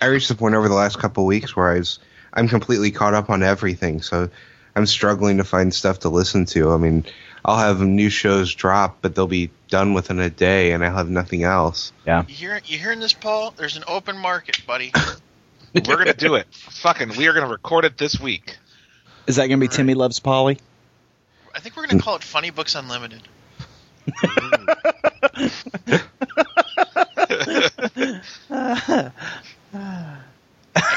I reached the point over the last couple weeks where I was I'm completely caught up on everything, so I'm struggling to find stuff to listen to. I mean, I'll have new shows drop, but they'll be done within a day, and I'll have nothing else. Yeah. You hear you hearing this, Paul? There's an open market, buddy. We're gonna do it. Fucking, we are gonna record it this week. Is that going to be Timmy Loves Polly? I think we're gonna call it Funny Books Unlimited. I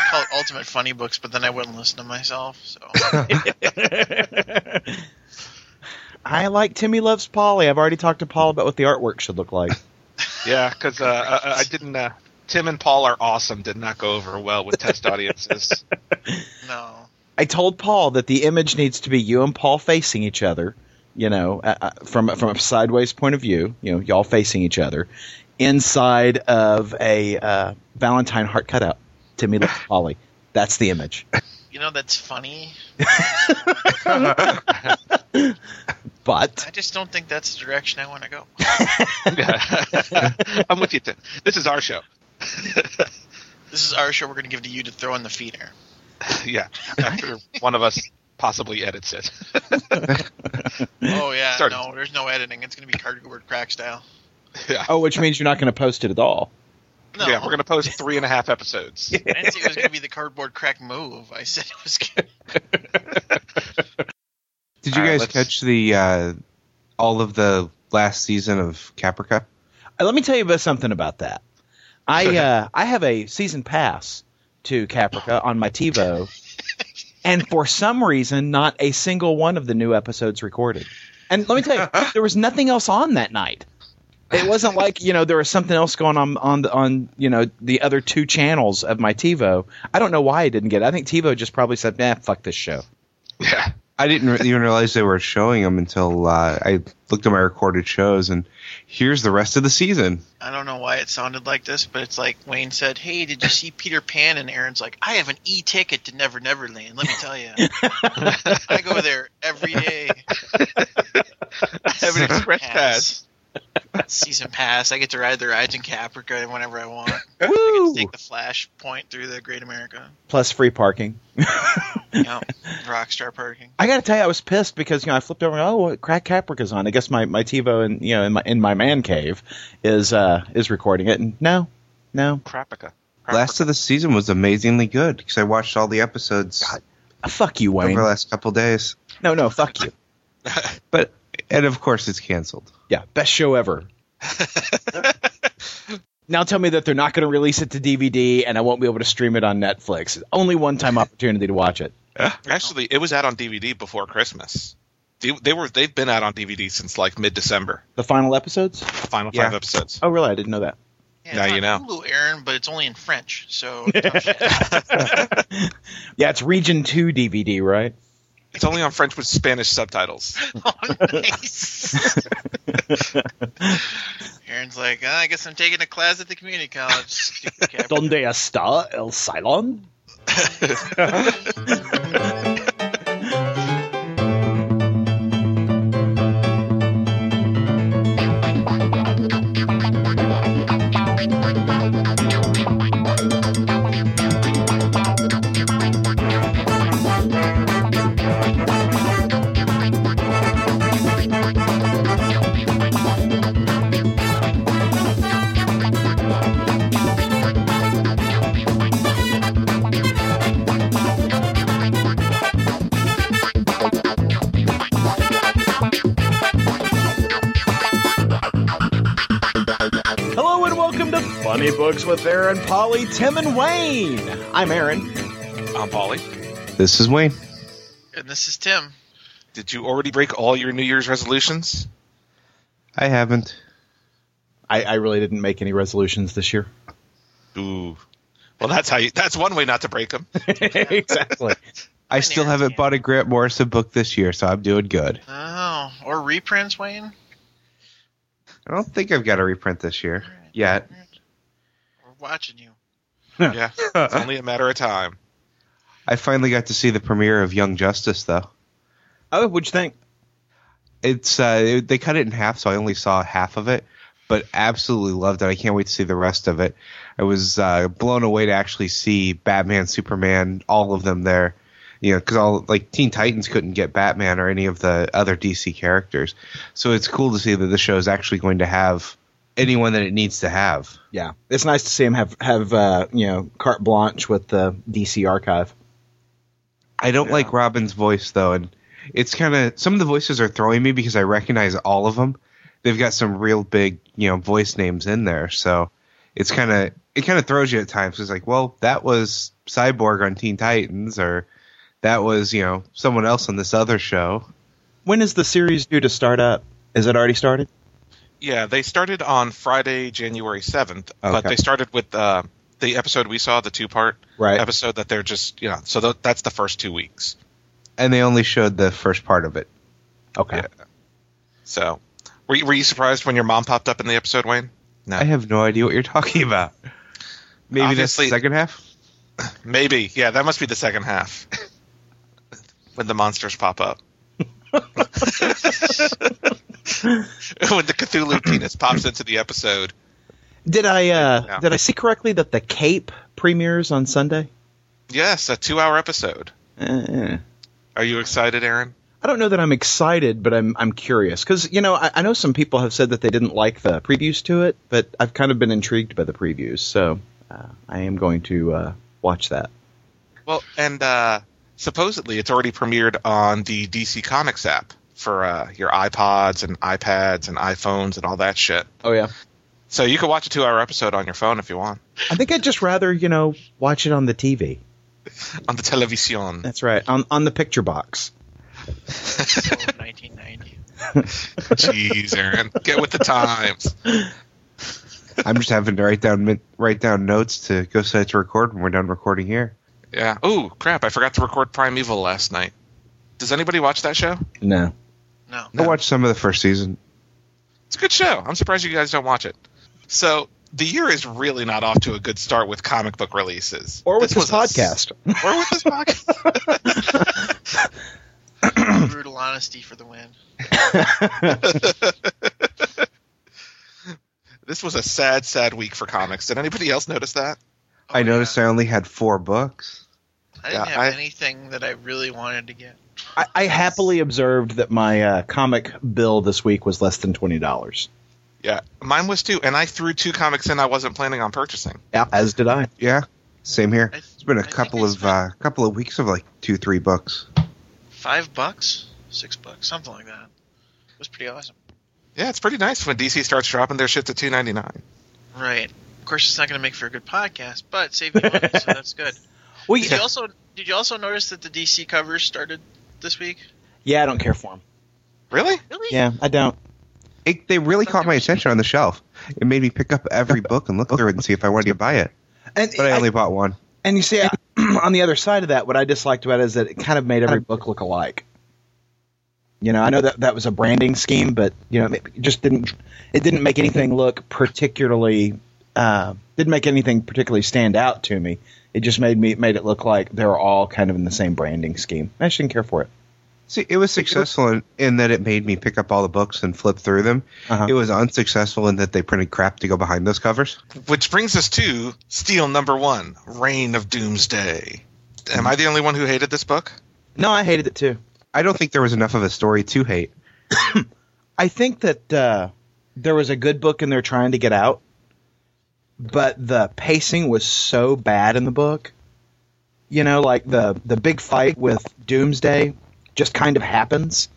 call it Ultimate Funny Books, but then I wouldn't listen to myself. So I like Timmy Loves Polly. I've already talked to Paul about what the artwork should look like. Yeah, because uh, I, I didn't. Uh, Tim and Paul are awesome. Did not go over well with test audiences. no, I told Paul that the image needs to be you and Paul facing each other. You know, uh, uh, from from a sideways point of view. You know, y'all facing each other inside of a uh, Valentine heart cutout. Timmy loves Polly. That's the image. you know that's funny. But I just don't think that's the direction I want to go. I'm with you, Tim. This is our show. This is our show. We're going to give to you to throw in the feeder. yeah, after one of us possibly edits it. Oh yeah, Start- no, there's no editing. It's going to be cardboard crack style. Yeah. oh, which means you're not going to post it at all. No, yeah, we're gonna post three and a half episodes. I didn't say it was going to be the cardboard crack move. I said it was. Gonna... Did you All right, guys let's- catch the uh, all of the last season of Caprica? Uh, Let me tell you about something about that. I uh, I have a season pass to Caprica on my TiVo, and for some reason, not a single one of the new episodes recorded. And let me tell you, there was nothing else on that night. It wasn't like you know there was something else going on on the, on you know the other two channels of my TiVo. I don't know why I didn't get it. I think TiVo just probably said, "Nah, fuck this show." Yeah, I didn't re- even realize they were showing them until uh, I looked at my recorded shows, and here's the rest of the season. I don't know why it sounded like this, but it's like Wayne said, "Hey, did you see Peter Pan?" And Aaron's like, "I have an e-ticket to Never Never Land. Let me tell you, I go there every day. I have an express pass. Season pass. I get to ride the rides in Caprica whenever I want. I get to take the Flash point through the Great America. Plus free parking. Yeah, Rockstar parking. I got to tell you, I was pissed because you know I flipped over. and Oh, what crack Caprica's on. I guess my my TiVo and you know in my in my man cave is uh is recording it. And no, no, Crapica. Last of the season was amazingly good because I watched all the episodes Uh, fuck you, over the last couple days. No, no, fuck you. But and of course it's canceled. Yeah, best show ever. now tell me that they're not going to release it to DVD and I won't be able to stream it on Netflix. Only one time opportunity to watch it. Actually, it was out on DVD before Christmas. They, they were they've been out on DVD since like mid December. The final episodes? Final Yeah. five episodes. Oh, really? I didn't know that. Yeah, Now it's you know. Hulu, Aaron, but it's only in French. So. Yeah, it's Region Two DVD, right? It's only on French with Spanish subtitles. oh, nice. Aaron's like, "Ah, I guess I'm taking a class at the community college. Donde está el Cylon? with Aaron, Polly, Tim, and Wayne. I'm Aaron. I'm Polly. This is Wayne. And this is Tim. Did you already break all your New Year's resolutions? I haven't. I, I really didn't make any resolutions this year. Ooh. Well, that's how you. That's one way not to break them. exactly. I still haven't bought a Grant Morrison book this year, so I'm doing good. Oh, or reprints, Wayne. I don't think I've got a reprint this year yet. We're watching you. yeah, it's only a matter of time. I finally got to see the premiere of Young Justice, though. Oh, what'd you think? It's uh, it- they cut it in half, so I only saw half of it. but absolutely loved it. I can't wait to see the rest of it. I was uh, blown away to actually see Batman, Superman, all of them there. You know, because all like Teen Titans couldn't get Batman or any of the other DC characters, so it's cool to see that the show is actually going to have anyone that it needs to have. Yeah, it's nice to see him have have uh, you know carte blanche with the DC archive. I don't like Robin's voice though, and it's kind of some of the voices are throwing me because I recognize all of them. They've got some real big, you know, voice names in there, so it's kind of it kind of throws you at times. It's like, well, that was Cyborg on Teen Titans, or that was you know someone else on this other show. When is the series due to start up? Is it already started? Yeah, they started on Friday, January seventh, but they started with uh, the episode we saw, the two-part Right. episode that they're just you know. So th- that's the first two weeks. And they only showed the first part of it. Okay. Yeah. So, were you, were you surprised when your mom popped up in the episode, Wayne? No, I have no idea what you're talking about. Maybe Obviously- the second half. maybe. Yeah, that must be the second half when the monsters pop up. When the Cthulhu penis pops into the episode. Did I uh, Yeah. did I see correctly that the Cape premieres on Sunday? Yes, a two-hour episode. Uh, Are you excited, Aaron? I don't know that I'm excited, but I'm I'm curious because you know I, I know some people have said that they didn't like the previews to it, but I've kind of been intrigued by the previews, so uh, I am going to uh, watch that. Well, and uh, supposedly it's already premiered on the DC Comics app for uh, your iPods and iPads and iPhones and all that shit. Oh yeah, So you can watch a two-hour episode on your phone if you want I think I'd just rather you know watch it on the TV. on the television. That's right on on the picture box. So 1990. Jeez, Aaron, get with the times. I'm just having to write down write down notes to go set to record when we're done recording here. Yeah. Oh crap! I forgot to record Primeval last night. Does anybody watch that show? No, No. No. I watched some of the first season. It's a good show. I'm surprised you guys don't watch it. So the year is really not off to a good start with comic book releases, or with this, was a s- podcast. or with this podcast. Brutal honesty for the win. this was a sad, sad week for comics. Did anybody else notice that? Oh, I noticed yeah. I only had four books. I didn't yeah, have I- anything that I really wanted to get. I, I happily observed that my uh, comic bill this week was less than twenty dollars. Yeah, mine was too, and I threw two comics in I wasn't planning on purchasing. Yeah, as did I. Yeah, same here. I- It's been a I couple I of uh, couple of weeks of like two, three bucks. Five bucks, six bucks, something like that. It was pretty awesome. Yeah, it's pretty nice when DC starts dropping their shit to two ninety nine. Right. Of course, it's not going to make for a good podcast, but save me money, so that's good. Well, Did you also did you also notice that the DC covers started this week? yeah, I don't care for them. Really? Really? Yeah, I don't. It, they really caught my attention on the shelf. It made me pick up every book and look through it and see if I wanted to buy it. And But I only bought one. And you see, on the other side of that, what I disliked about it is that it kind of made every book look alike. You know, I know that that was a branding scheme, but you know, it just didn't. It didn't make anything look particularly. Uh, didn't make anything particularly stand out to me. It just made me made it look like they were all kind of in the same branding scheme. I just didn't care for it. See, it was successful in, in that it made me pick up all the books and flip through them. Uh-huh. It was unsuccessful in that they printed crap to go behind those covers. Which brings us to Steel Number One, Reign of Doomsday. Am I the only one who hated this book? No, I hated it too. I don't think there was enough of a story to hate. I think that uh, there was a good book in there trying to get out, but the pacing was so bad in the book. You know, like the the big fight with Doomsday just kind of happens,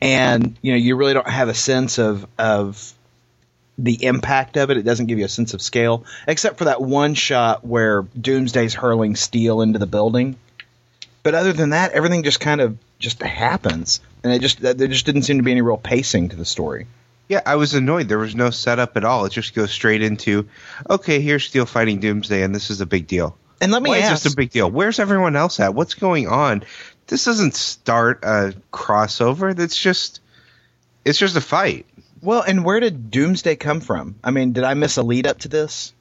and you know you really don't have a sense of of the impact of it. It doesn't give you a sense of scale, except for that one shot where Doomsday's hurling steel into the building. But other than that, everything just kind of just happens, and it just there just didn't seem to be any real pacing to the story. Yeah, I was annoyed. There was no setup at all. It just goes straight into, okay, here's Steel fighting Doomsday, and this is a big deal. And let me Why ask, is this a big deal? Where's everyone else at? What's going on? This doesn't start a crossover. That's just, it's just a fight. well, and where did Doomsday come from? I mean, did I miss a lead up to this?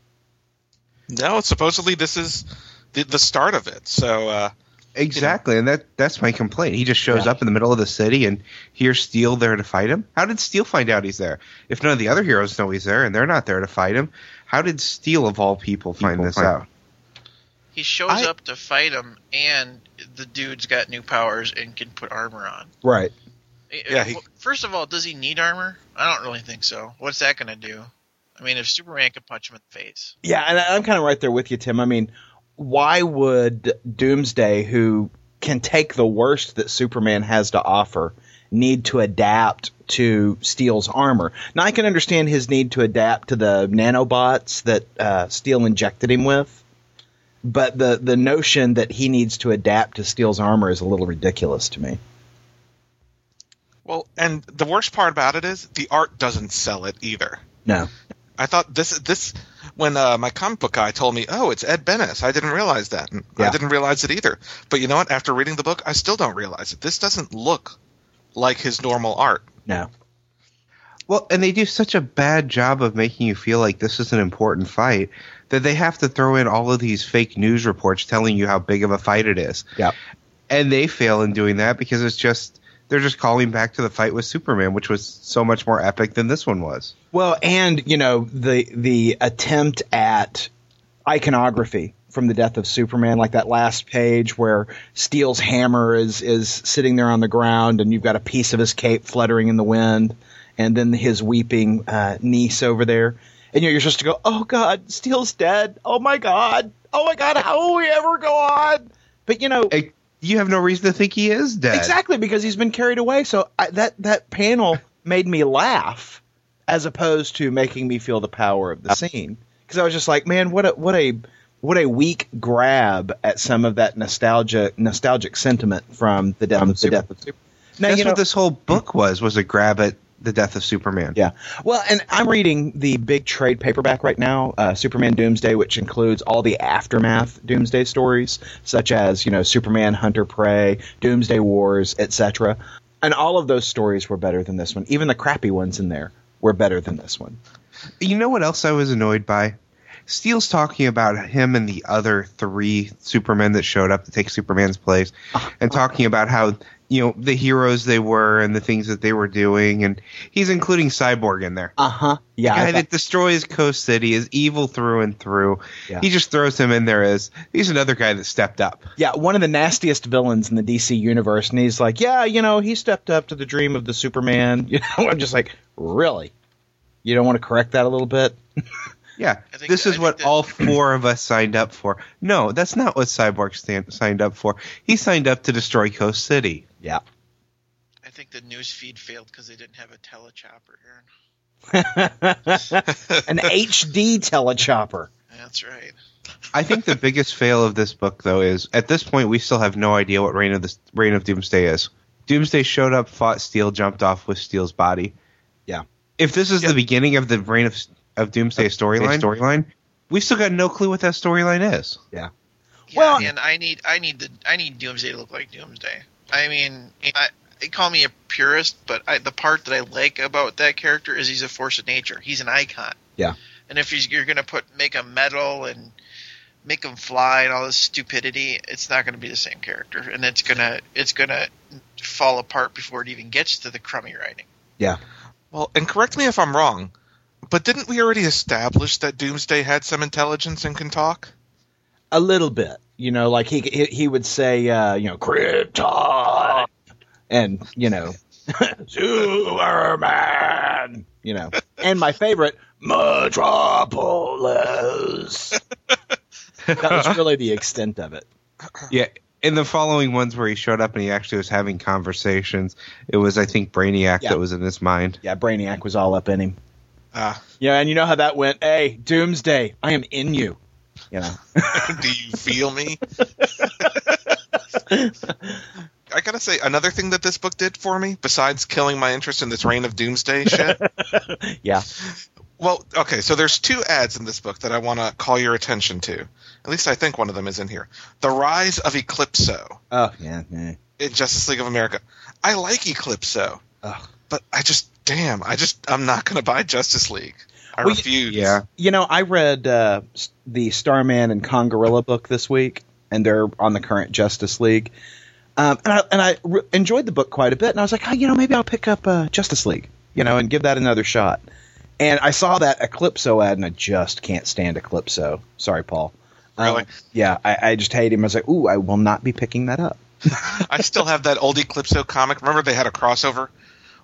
No, supposedly this is the, the start of it. So uh, Exactly, and that that's my complaint. He just shows Yeah. up in the middle of the city, and here's Steel there to fight him. How did Steel find out he's there? If none of the other heroes know he's there, and they're not there to fight him, how did Steel of all people find People this find- out? He shows I- up to fight him, and the dude's got new powers and can put armor on. Right. Eh, eh, yeah, he- First of all, does he need armor? I don't really think so. What's that going to do? I mean, if Superman can punch him in the face, Yeah, and I'm kind of right there with you, Tim. I mean, why would Doomsday, who can take the worst that Superman has to offer, need to adapt to Steel's armor? Now, I can understand his need to adapt to the nanobots that uh, Steel injected him with, but the the notion that he needs to adapt to Steel's armor is a little ridiculous to me. Well, and the worst part about it is the art doesn't sell it either. No. I thought this this when uh, my comic book guy told me, "Oh, it's Ed Benes." I didn't realize that. And I didn't realize it either. But you know what? After reading the book, I still don't realize it. This doesn't look like his normal art. No. Well, and they do such a bad job of making you feel like this is an important fight that they have to throw in all of these fake news reports telling you how big of a fight it is. Yeah. And they fail in doing that because it's just they're just calling back to the fight with Superman, which was so much more epic than this one was. Well, and you know the the attempt at iconography from the death of Superman, like that last page where Steel's hammer is is sitting there on the ground, and you've got a piece of his cape fluttering in the wind, and then his weeping uh, niece over there, and you're supposed to go, "Oh God, Steel's dead! Oh my God! Oh my God! How will we ever go on?" But you know, Eh, You have no reason to think he is dead. Exactly, because he's been carried away. So I, that that panel made me laugh, as opposed to making me feel the power of the uh, scene. Because I was just like, man, what a what a what a weak grab at some of that nostalgia nostalgic sentiment from the death, the death of Superman. Now, That's you know, what this whole book was was a grab at the death of Superman. yeah. Well, and I'm reading the big trade paperback right now, uh, Superman Doomsday, which includes all the aftermath Doomsday stories, such as you know Superman Hunter Prey, Doomsday Wars, etc. And all of those stories were better than this one. Even the crappy ones in there were better than this one. You know what else I was annoyed by? Steele's talking about him and the other three Supermen that showed up to take Superman's place, and talking about how you know the heroes they were and the things that they were doing, and he's including Cyborg in there. Uh huh. Yeah. The guy that destroys Coast City is evil through and through. Yeah. He just throws him in there as he's another guy that stepped up. Yeah, one of the nastiest villains in the DC universe, and he's like, yeah, you know, he stepped up to the dream of the Superman. You know, I'm just like, really? You don't want to correct that a little bit? Yeah, think this is I what that- all four of us signed up for. No, that's not what Cyborg stand, signed up for. He signed up to destroy Coast City. Yeah. I think the news feed failed because they didn't have a telechopper here. An HD telechopper. That's right. I think the biggest fail of this book, though, is at this point we still have no idea what Reign of the Reign of Doomsday is. Doomsday showed up, fought Steel, jumped off with Steel's body. Yeah. If this is Yeah. the beginning of the Reign of of Doomsday storyline, storyline, we still got no clue what that storyline is. Yeah, Well- and I need I need the I need Doomsday to look like Doomsday. I mean, I, they call me a purist, but I, the part that I like about that character is he's a force of nature. He's an icon. Yeah. And if he's, you're going to put make him metal and make him fly and all this stupidity, it's not going to be the same character, and it's gonna it's gonna fall apart before it even gets to the crummy writing. Yeah. Well, and correct me if I'm wrong, but didn't we already establish that Doomsday had some intelligence and can talk? A little bit. You know, like he he, he would say, uh, you know, Krypton, and you know, Superman. You know, and my favorite, Metropolis. that was really the extent of it. Yeah. In the following ones where he showed up and he actually was having conversations, it was I think Brainiac Yeah. that was in his mind. Yeah, Brainiac was all up in him. Uh, Yeah, and you know how that went. Hey, Doomsday, I am in you. You know. do you feel me? I gotta say, another thing that this book did for me, besides killing my interest in this Reign of Doomsday shit. Yeah. well, okay, so there's two ads in this book that I want to call your attention to. At least I think one of them is in here. The Rise of Eclipso Oh yeah. yeah. in Justice League of America. I like Eclipso, Ugh. but I just, damn, I just, I'm not gonna buy Justice League. I Well, refuse. Yeah. You know, I read uh, the Starman and Congorilla book this week, and they're on the current Justice League. Um, and I and I re- enjoyed the book quite a bit, and I was like, oh, you know, maybe I'll pick up uh, Justice League, you know, and give that another shot. And I saw that Eclipso ad, and I just can't stand Eclipso. Sorry, Paul. Um, Really? yeah, I, I just hate him. I was like, ooh, I will not be picking that up. I still have that old Eclipso comic. Remember they had a crossover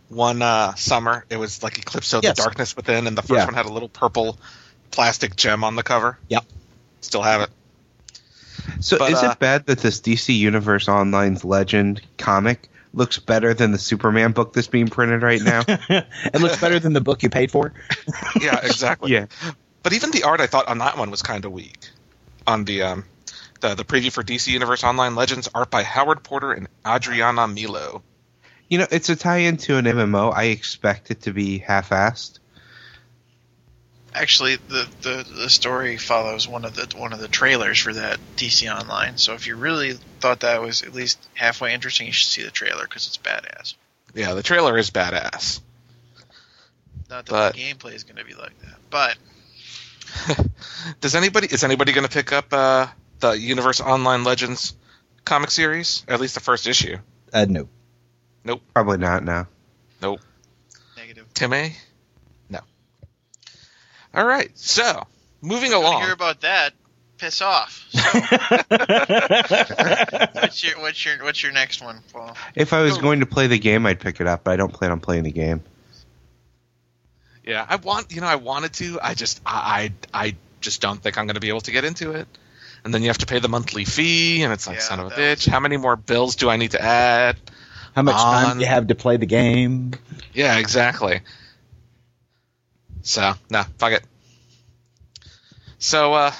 one uh, summer. It was like Eclipso: Yes. The Darkness Within, and the first Yeah. one had a little purple plastic gem on the cover. Yep. Still have it. So But, is uh, it bad that this DC Universe Online's Legend comic looks better than the Superman book that's being printed right now? it looks better than the book you paid for. Yeah, exactly. yeah. But even the art, I thought on that one was kind of weak. On the um, the the preview for DC Universe Online Legends, art by Howard Porter and Adriana Melo. You know, it's a tie-in to an MMO. I expect it to be half-assed. Actually, the, the, the story follows one of the one of the trailers for that DC Online. So if you really thought that was at least halfway interesting, you should see the trailer because it's badass. Yeah, the trailer is badass. Not that But- the gameplay is going to be like that, but Does anybody is anybody going to pick up uh, the Universe Online Legends comic series? At least the first issue. Uh, no. Probably not now. Nope. negative. Tim A? No. All right. So moving If you along. hear about that, piss off. So, what's your what's your what's your next one, Paul? If I was Oh. going to play the game, I'd pick it up, but I don't plan on playing the game. Yeah, I want you know I wanted to. I just I I, I just don't think I'm going to be able to get into it. And then you have to pay the monthly fee, and it's like Yeah, son of a that bitch. How many more bills do I need to add? How much time do you have to play the game? Yeah, exactly. So, no, fuck it. So, uh,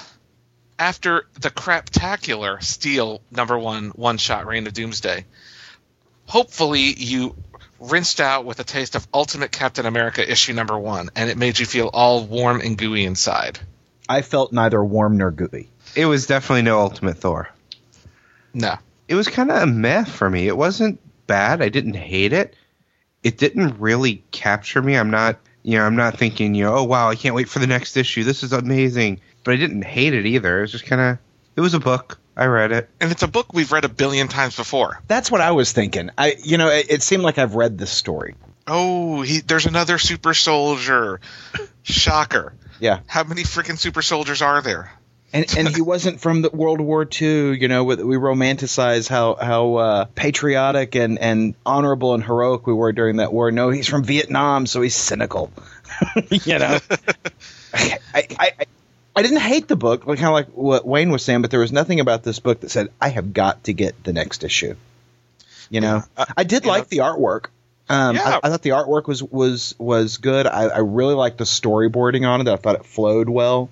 after the craptacular Steel number one one shot Reign of Doomsday, hopefully you rinsed out with a taste of Ultimate Captain America issue number one, and it made you feel all warm and gooey inside. I felt neither warm nor gooey. It was definitely no Ultimate Thor. No. It was kind of a meh for me. It wasn't bad. I didn't hate it. It didn't really capture me. I'm not, you know, I'm not thinking, you know, oh wow, I can't wait for the next issue. This is amazing. But I didn't hate it either. It was just kind of, it was a book. I read it. And it's a book we've read a billion times before. That's what I was thinking. I, you know, it, it seemed like I've read this story. Oh, he, there's another super soldier. Shocker. Yeah, How many freaking super soldiers are there? And and he wasn't from the World War II. You know, we romanticize how how uh, patriotic and and honorable and heroic we were during that war. No, he's from Vietnam, so he's cynical. you know, I, I, I I didn't hate the book, like kind of like what Wayne was saying, but there was nothing about this book that said I have got to get the next issue. You know, Uh, I did like the artwork. Um, Yeah. I, I thought the artwork was was was good. I, I really liked the storyboarding on it. I thought it flowed well.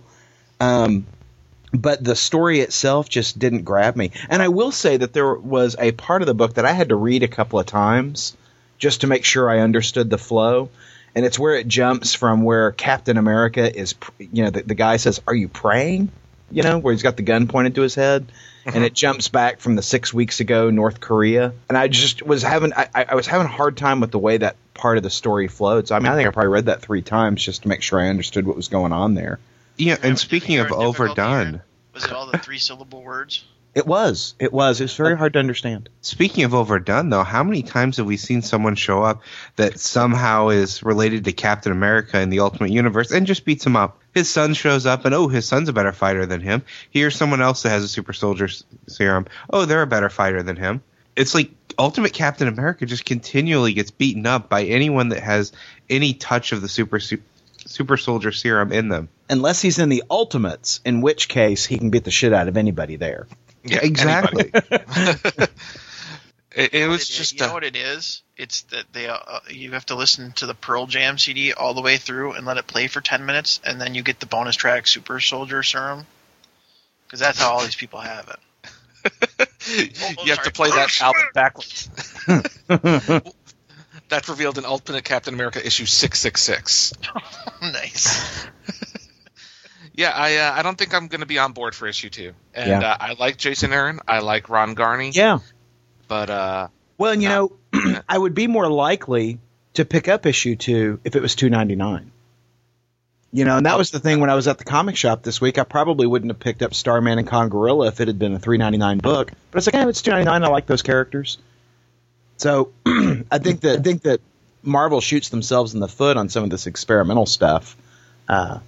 Um, but the story itself just didn't grab me. And I will say that there was a part of the book that I had to read a couple of times just to make sure I understood the flow. And it's where it jumps from where Captain America is, you know, the, the guy says, "Are you praying?" You know, where he's got the gun pointed to his head, and it jumps back from the six weeks ago North Korea. And I just was having, I, I I was having a hard time with the way that part of the story flowed. So I mean, I think I probably read that three times just to make sure I understood what was going on there. Yeah, Yeah, and speaking of overdone, here. Was it all the three syllable words? It was, it was, it was very hard to understand. Speaking of overdone, though, how many times have we seen someone show up that somehow is related to Captain America in the Ultimate Universe and just beats him up? His son shows up, and oh, his son's a better fighter than him. Here's someone else that has a super soldier serum. Oh, they're a better fighter than him. It's like Ultimate Captain America just continually gets beaten up by anyone that has any touch of the super super soldier serum in them. Unless he's in the Ultimates, in which case he can beat the shit out of anybody there. Yeah, exactly. It, it was It- just you know uh, what it is. It's that they uh, you have to listen to the Pearl Jam CD all the way through and let it play for ten minutes, and then you get the bonus track Super Soldier Serum. Because that's how all these people have it. you have to play that album backwards. That's revealed in Ultimate Captain America issue six six six. nice. Yeah, I uh, I don't think I'm going to be on board for issue two. And Yeah. uh, I like Jason Aaron. I like Ron Garney. Yeah. But uh, Well, and you No. know, I would be more likely to pick up issue two if it was two ninety nine. You know, and that was the thing when I was at the comic shop this week. I probably wouldn't have picked up Starman and Congorilla if it had been a three ninety nine book. But it's like, hey, it's two ninety nine. I like those characters. So I think that I think that Marvel shoots themselves in the foot on some of this experimental stuff. Uh,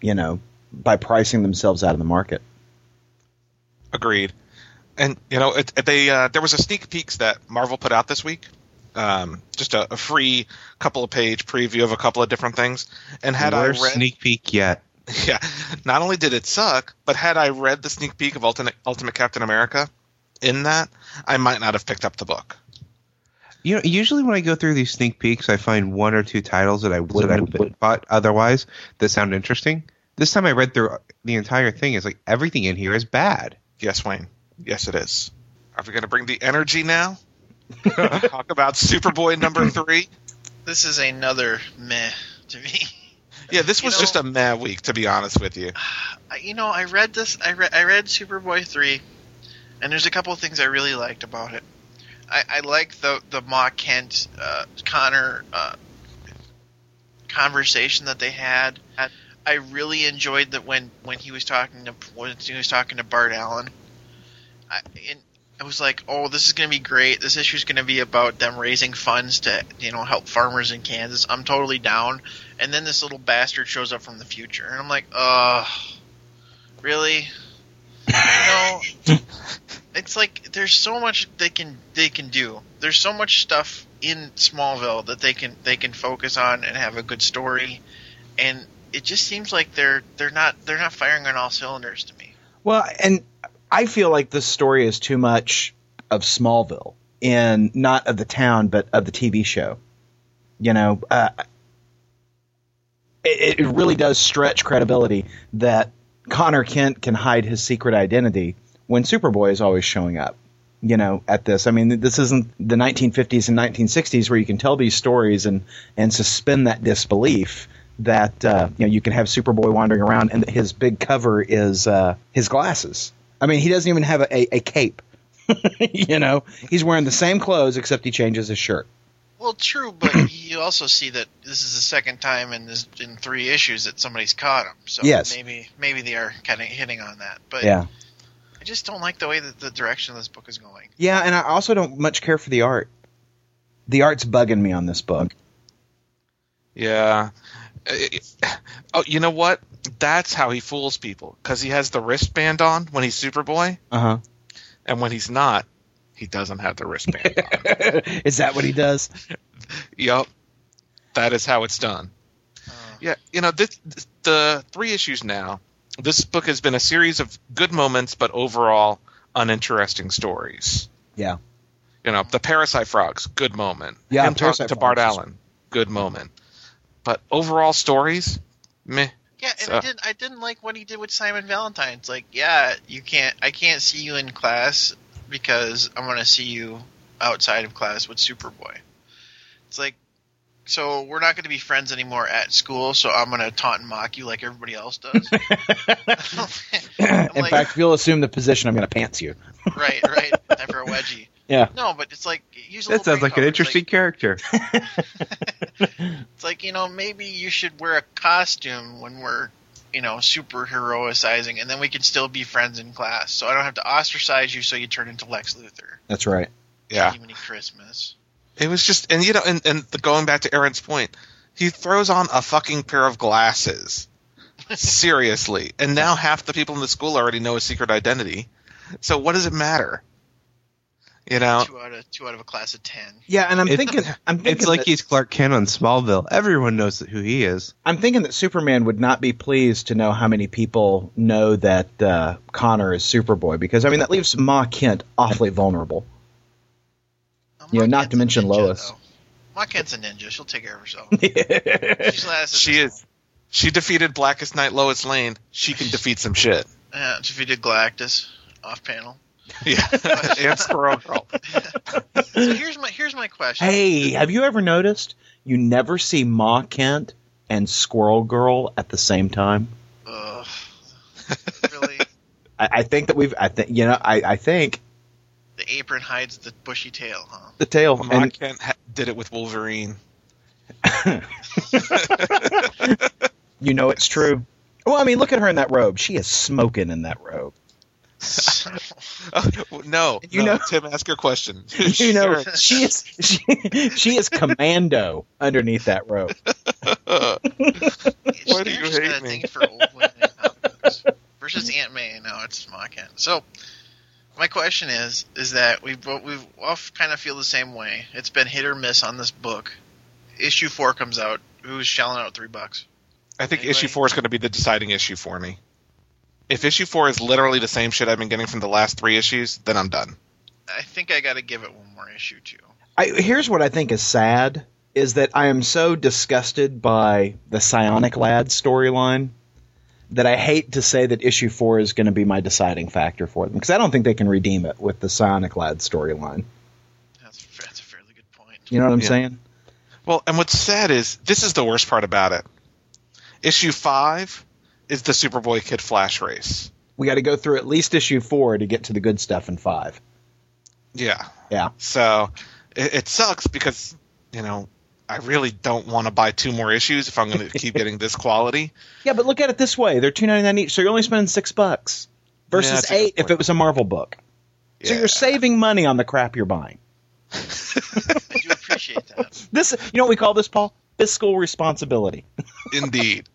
you know, by pricing themselves out of the market. Agreed. And you know, it, it- they uh, there was a sneak peeks that Marvel put out this week. Um, just a, a free couple of page preview of a couple of different things. And had I Worst read, sneak peek yet. yeah, not only did it suck, but had I read the sneak peek of Ultimate, Ultimate Captain America in that, I might not have picked up the book. You know, usually when I go through these sneak peeks, I find one or two titles that I would have bought otherwise that sound interesting. This time I read through the entire thing. It's like everything in here is bad. Yes, Wayne. Yes, it is. Are we going to bring the energy now? Talk about Superboy number three. This is another meh to me. Yeah, this You was know- just a meh week, to be honest with you. You know, I read this. I read I read Superboy three, and there's a couple of things I really liked about it. I, I like the the Ma Kent uh, Connor uh, conversation that they had. I really enjoyed that when when he was talking to when he was talking to Bart Allen. I, and I was like, oh, this is going to be great. This issue is going to be about them raising funds to you know help farmers in Kansas. I'm totally down. And then this little bastard shows up from the future, and I'm like, ugh, really? You know, it's like there's so much they can they can do. There's so much stuff in Smallville that they can they can focus on and have a good story, and it just seems like they're they're not they're not firing on all cylinders to me. Well, and I feel like this story is too much of Smallville, and not of the town, but of the TV show. You know, uh, it, it really does stretch credibility that Connor Kent can hide his secret identity when Superboy is always showing up. You know, at this, I mean, this isn't the 1950s and 1960s where you can tell these stories and and suspend that disbelief that uh, you know you can have Superboy wandering around and his big cover is uh, his glasses. I mean, he doesn't even have a, a, a cape. you know, he's wearing the same clothes except he changes his shirt. Well, true, but you also see that this is the second time in this in three issues that somebody's caught him. So Yes. maybe maybe they are kind of hitting on that. But Yeah, I just don't like the way that the direction of this book is going. yeah, and I also don't much care for the art. The art's bugging me on this book. Yeah. Uh, Oh, you know what? That's how he fools people because he has the wristband on when he's Superboy, Uh huh. and when he's not, he doesn't have the wristband on. is that what he does? yep, That is how it's done. Uh, Yeah, you know, this, this- the three issues now. This book has been a series of good moments, but overall uninteresting stories. Yeah. You know, the Parasite Frogs, good moment. Yeah, Him talking Parasite to Bart Frogs. Allen, good moment. But overall stories, meh. Yeah, and So- I didn't I didn't like what he did with Simon Valentine. It's like, yeah, you can't I can't see you in class because I'm gonna see you outside of class with Superboy. It's like so we're not going to be friends anymore at school, so I'm going to taunt and mock you like everybody else does. In like, fact, if you'll assume the position, I'm going to pants you. right, right, time for a wedgie. Yeah. No, but it's like use a That sounds brain like an power. interesting character. It's like, you know maybe you should wear a costume when we're you know superheroicizing, and then we can still be friends in class. So I don't have to ostracize you, so you turn into Lex Luthor. That's right. Yeah. Jiminy Christmas. It was just, and you know, and, and the, going back to Aaron's point, he throws on a fucking pair of glasses. Seriously. And now half the people in the school already know his secret identity. So what does it matter? You know? Two out of two out of a class of ten. Yeah, and I'm It's- thinking, I'm thinking It's like that- he's Clark Kent on Smallville. Everyone knows who he is. I'm thinking that Superman would not be pleased to know how many people know that uh, Connor is Superboy because I mean that leaves Ma Kent awfully vulnerable. You know, not to mention ninja, Lois. though. Ma Kent's a ninja. She'll take care of herself. She's last She is. She defeated Blackest Night Lois Lane. She can defeat some shit. Uh, defeated Galactus off panel. Yeah. and Squirrel Girl. So here's my here's my question. hey, have you ever noticed you never see Ma Kent and Squirrel Girl at the same time? Ugh. really, I, I think that we've, I think, you know, I, I think the apron hides the bushy tail, huh? the tail. Ma and- Kent ha- did it with Wolverine. You know it's true. Well, I mean, look at her in that robe. She is smoking in that robe. Oh, no, You no, know- Tim, ask your question. You know, she is she, she is commando underneath that robe. Why do you You're hate me? thing for old women in comic books. versus Aunt May. No, it's Smockhead. So my question is, is that we both we all kind of feel the same way. It's been hit or miss on this book. Issue four comes out. Who's shelling out three bucks? I think Anyway. issue four is going to be the deciding issue for me. If issue four is literally the same shit I've been getting from the last three issues, then I'm done. I think I got to give it one more issue too. I, here's what I think is sad is that I am so disgusted by the Psionic Lad storyline that I hate to say that issue four is going to be my deciding factor for them because I don't think they can redeem it with the Psionic Lad storyline. That's that's a fairly good point. You know what I'm Yeah. saying? Well, and what's sad is this is the worst part about it. Issue five is the Superboy Kid Flash race. We got to go through at least issue four to get to the good stuff in five. Yeah. Yeah. So it, it sucks because you know I really don't want to buy two more issues if I'm going to keep getting this quality. Yeah, but look at it this way: they're two ninety nine each, so you're only spending six bucks versus that's a good eight if it was a Marvel book. So you're saving money on the crap you're buying. I do appreciate that. This, you know what we call this, Paul? Fiscal responsibility. Indeed.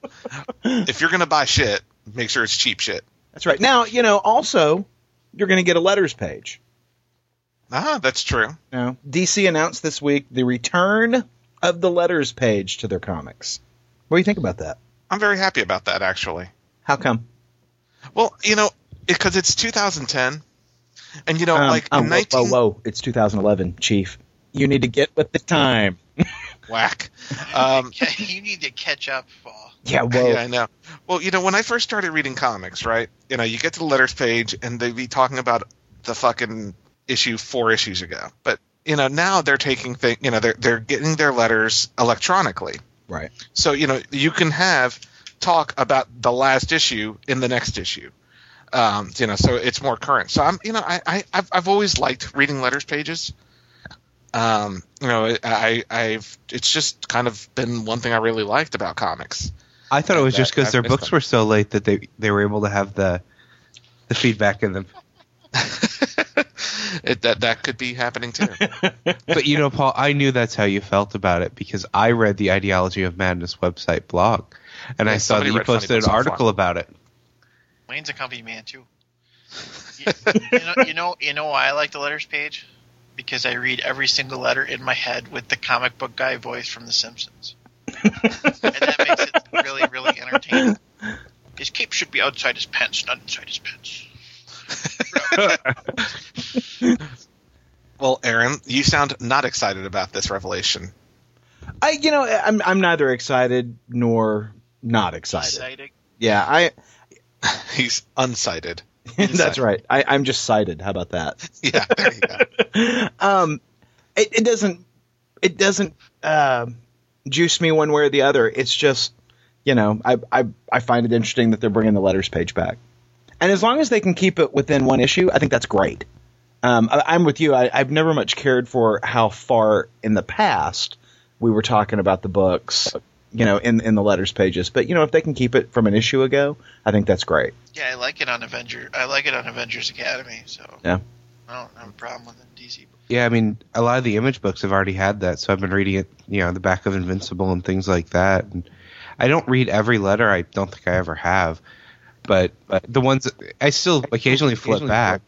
if you're going to buy shit, make sure it's cheap shit. That's right. Now, you know, also, you're going to get a letters page. Ah, that's true. Now, DC announced this week the return of the letters page to their comics. What do you think about that? I'm very happy about that actually. How come? Well, you know, because it's 2010, and you know, Um, like um, in whoa, 19 whoa, whoa! It's 2011, Chief. You need to get with the time. whack. Um, you need to catch up, Paul. Yeah, whoa. Yeah, I know. Well, you know, when I first started reading comics, right? You know, you get to the letters page and they'd be talking about the fucking issue four issues ago. But you know, now they're taking thing. You know, they're they're getting their letters electronically. Right. So you know, you can have talk about the last issue in the next issue. Um, you know, so it's more current. So I'm, you know, I, I I've, I've always liked reading letters pages. Um, you know, I, I've it's just kind of been one thing I really liked about comics. I thought it was just because their books them. were so late that they they were able to have the the feedback in them. it, that that could be happening too. But you know, Paul, I knew that's how you felt about it because I read the Ideology of Madness website blog, and Yeah, I saw that you posted an article Fly. about it. Wayne's a company man too. You, you know, you know, you know why I like the letters page? Because I read every single letter in my head with the comic book guy voice from The Simpsons, and that makes it really, really entertaining. His cape should be outside his pants, not inside his pants. well, Aaron, you sound not excited about this revelation. I, you know, I'm I'm neither excited nor not excited. Exciting. Yeah, I. He's unsighted. that's right. I, I'm just cited. How about that? Yeah, there you go. um, it, it doesn't it doesn't uh, juice me one way or the other. It's just you know I, I I find it interesting that they're bringing the letters page back, and as long as they can keep it within one issue, I think that's great. Um, I, I'm with you. I, I've never much cared for how far in the past we were talking about the books, you know, in in the letters pages. But you know, if they can keep it from an issue ago, I think that's great. Yeah, I like it on Avenger. I like it on Avengers Academy. So Yeah. I don't have a problem with the DC. Yeah, I mean, a lot of the image books have already had that, so I've been reading it, you know, the back of Invincible and things like that. And I don't read every letter. I don't think I ever have, but, but the ones I still occasionally flip back.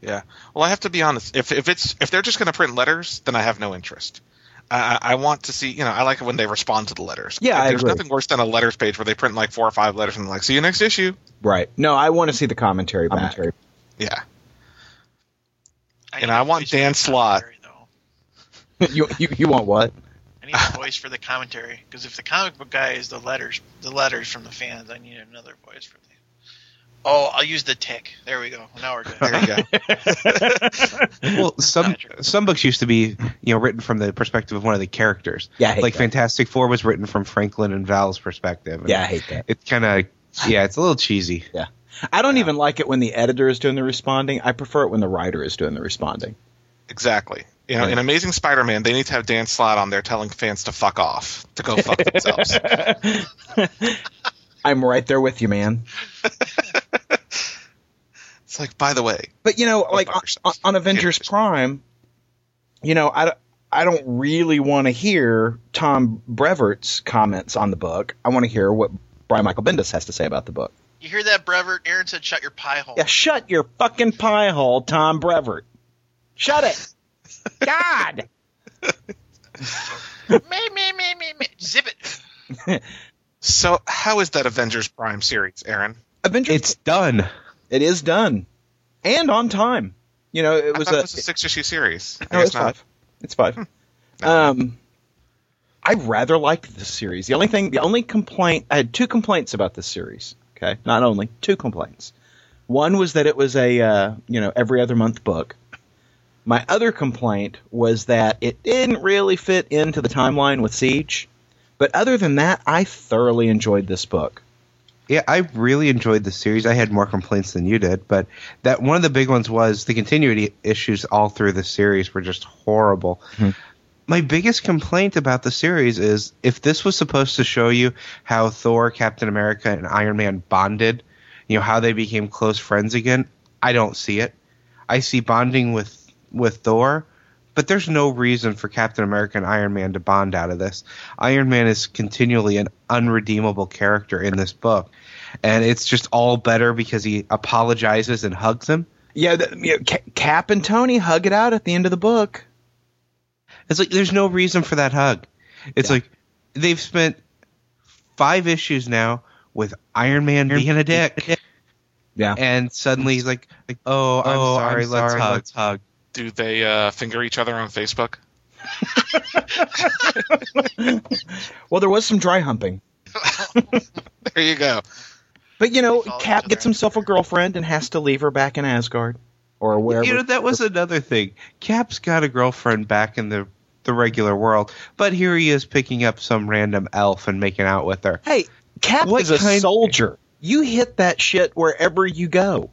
Yeah. Well, I have to be honest. If if it's if they're just going to print letters, then I have no interest. I, I I want to see. You know, I like it when they respond to the letters. Yeah, Like, I there's agree. nothing worse than a letters page where they print like four or five letters and like, see you next issue. Right. No, I want to see the commentary back. Commentary. Yeah. I And I want voice for Dan the Slott. you, you you want what? I need a voice for the commentary because if the comic book guy is the letters, the letters from the fans, I need another voice for the. Oh, I'll use the tick. There we go. Now we're good. There you go. Well, some some books used to be, you know, written from the perspective of one of the characters. Yeah, I hate like that. Fantastic Four was written from Franklin and Val's perspective. And Yeah, I hate that. It's kind of, yeah, it's a little cheesy. Yeah, I don't even like it when the editor is doing the responding. I prefer it when the writer is doing the responding. exactly. You know, in Amazing Spider-Man, they need to have Dan Slott on there telling fans to fuck off, to go fuck themselves. I'm right there with you, man. It's like, by the way, But you know, like on, on Avengers Prime, you know, I, I don't really want to hear Tom Brevoort's comments on the book. I want to hear what Brian Michael Bendis has to say about the book. You hear that, Brevoort? Aaron said, "Shut your pie hole." Yeah, shut your fucking pie hole, Tom Brevoort. Shut it. God. me, me, me, me, me. Zip it. so how is that Avengers Prime series, Aaron? Avengers. It's done. It is done, and on time. You know, it was a. it was a six issue series. I no, it's not. five. It's five. Um, I rather liked this series. The only thing, the only complaint, I had two complaints about this series. Okay, not only two complaints. One was that it was a uh, you know every other month book. My other complaint was that it didn't really fit into the timeline with Siege. But other than that, I thoroughly enjoyed this book. Yeah, I really enjoyed the series. I had more complaints than you did, but that one of the big ones was the continuity issues all through the series were just horrible. Mm-hmm. My biggest complaint about the series is if this was supposed to show you how Thor, Captain America, and Iron Man bonded, you know, how they became close friends again, I don't see it. I see bonding with with Thor, but there's no reason for Captain America and Iron Man to bond out of this. Iron Man is continually an unredeemable character in this book, and it's just all better because he apologizes and hugs him. Yeah, the, you know, Ca- Cap and Tony hug it out at the end of the book. It's like there's no reason for that hug. It's like they've spent five issues now with Iron Man being a dick, Yeah. and suddenly he's like, like "Oh, I'm Oh, I'm sorry, let's hug." let's hug. Do they uh, finger each other on Facebook? Well, there was some dry humping. There you go. But you know, Cap gets himself a girlfriend and has to leave her back in Asgard or wherever. You know, that was another thing. Cap's got a girlfriend back in the the regular world, but here he is picking up some random elf and making out with her. hey, Cap What is a kind- soldier. You hit that shit wherever you go.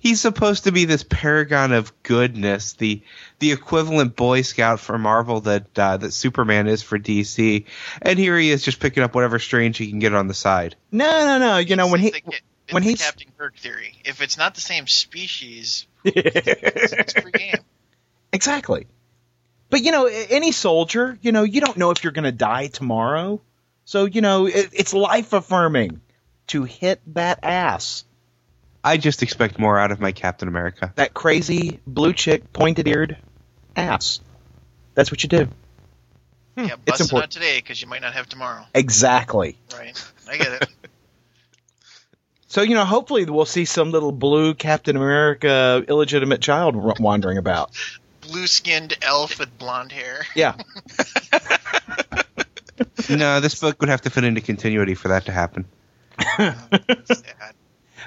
He's supposed to be this paragon of goodness, the the equivalent Boy Scout for Marvel that uh, that Superman is for DC, and here he is just picking up whatever strange he can get on the side. No, no, no. You know when he It's when the he's Captain Kirk theory. If it's not the same species, it's, it's free game. exactly. But you know, any soldier, you know, you don't know if you're going to die tomorrow. So you know, it, it's life affirming to hit that ass. I just expect more out of my Captain America. that crazy blue chick pointed eared ass. That's what you do. Hmm. Yeah, bust it important. out today because you might not have tomorrow. Exactly. Right? I get it. So you know, hopefully we'll see some little blue Captain America illegitimate child r- wandering about. Blue-skinned elf with blonde hair. Yeah. no, this book would have to fit into continuity for that to happen. Sad.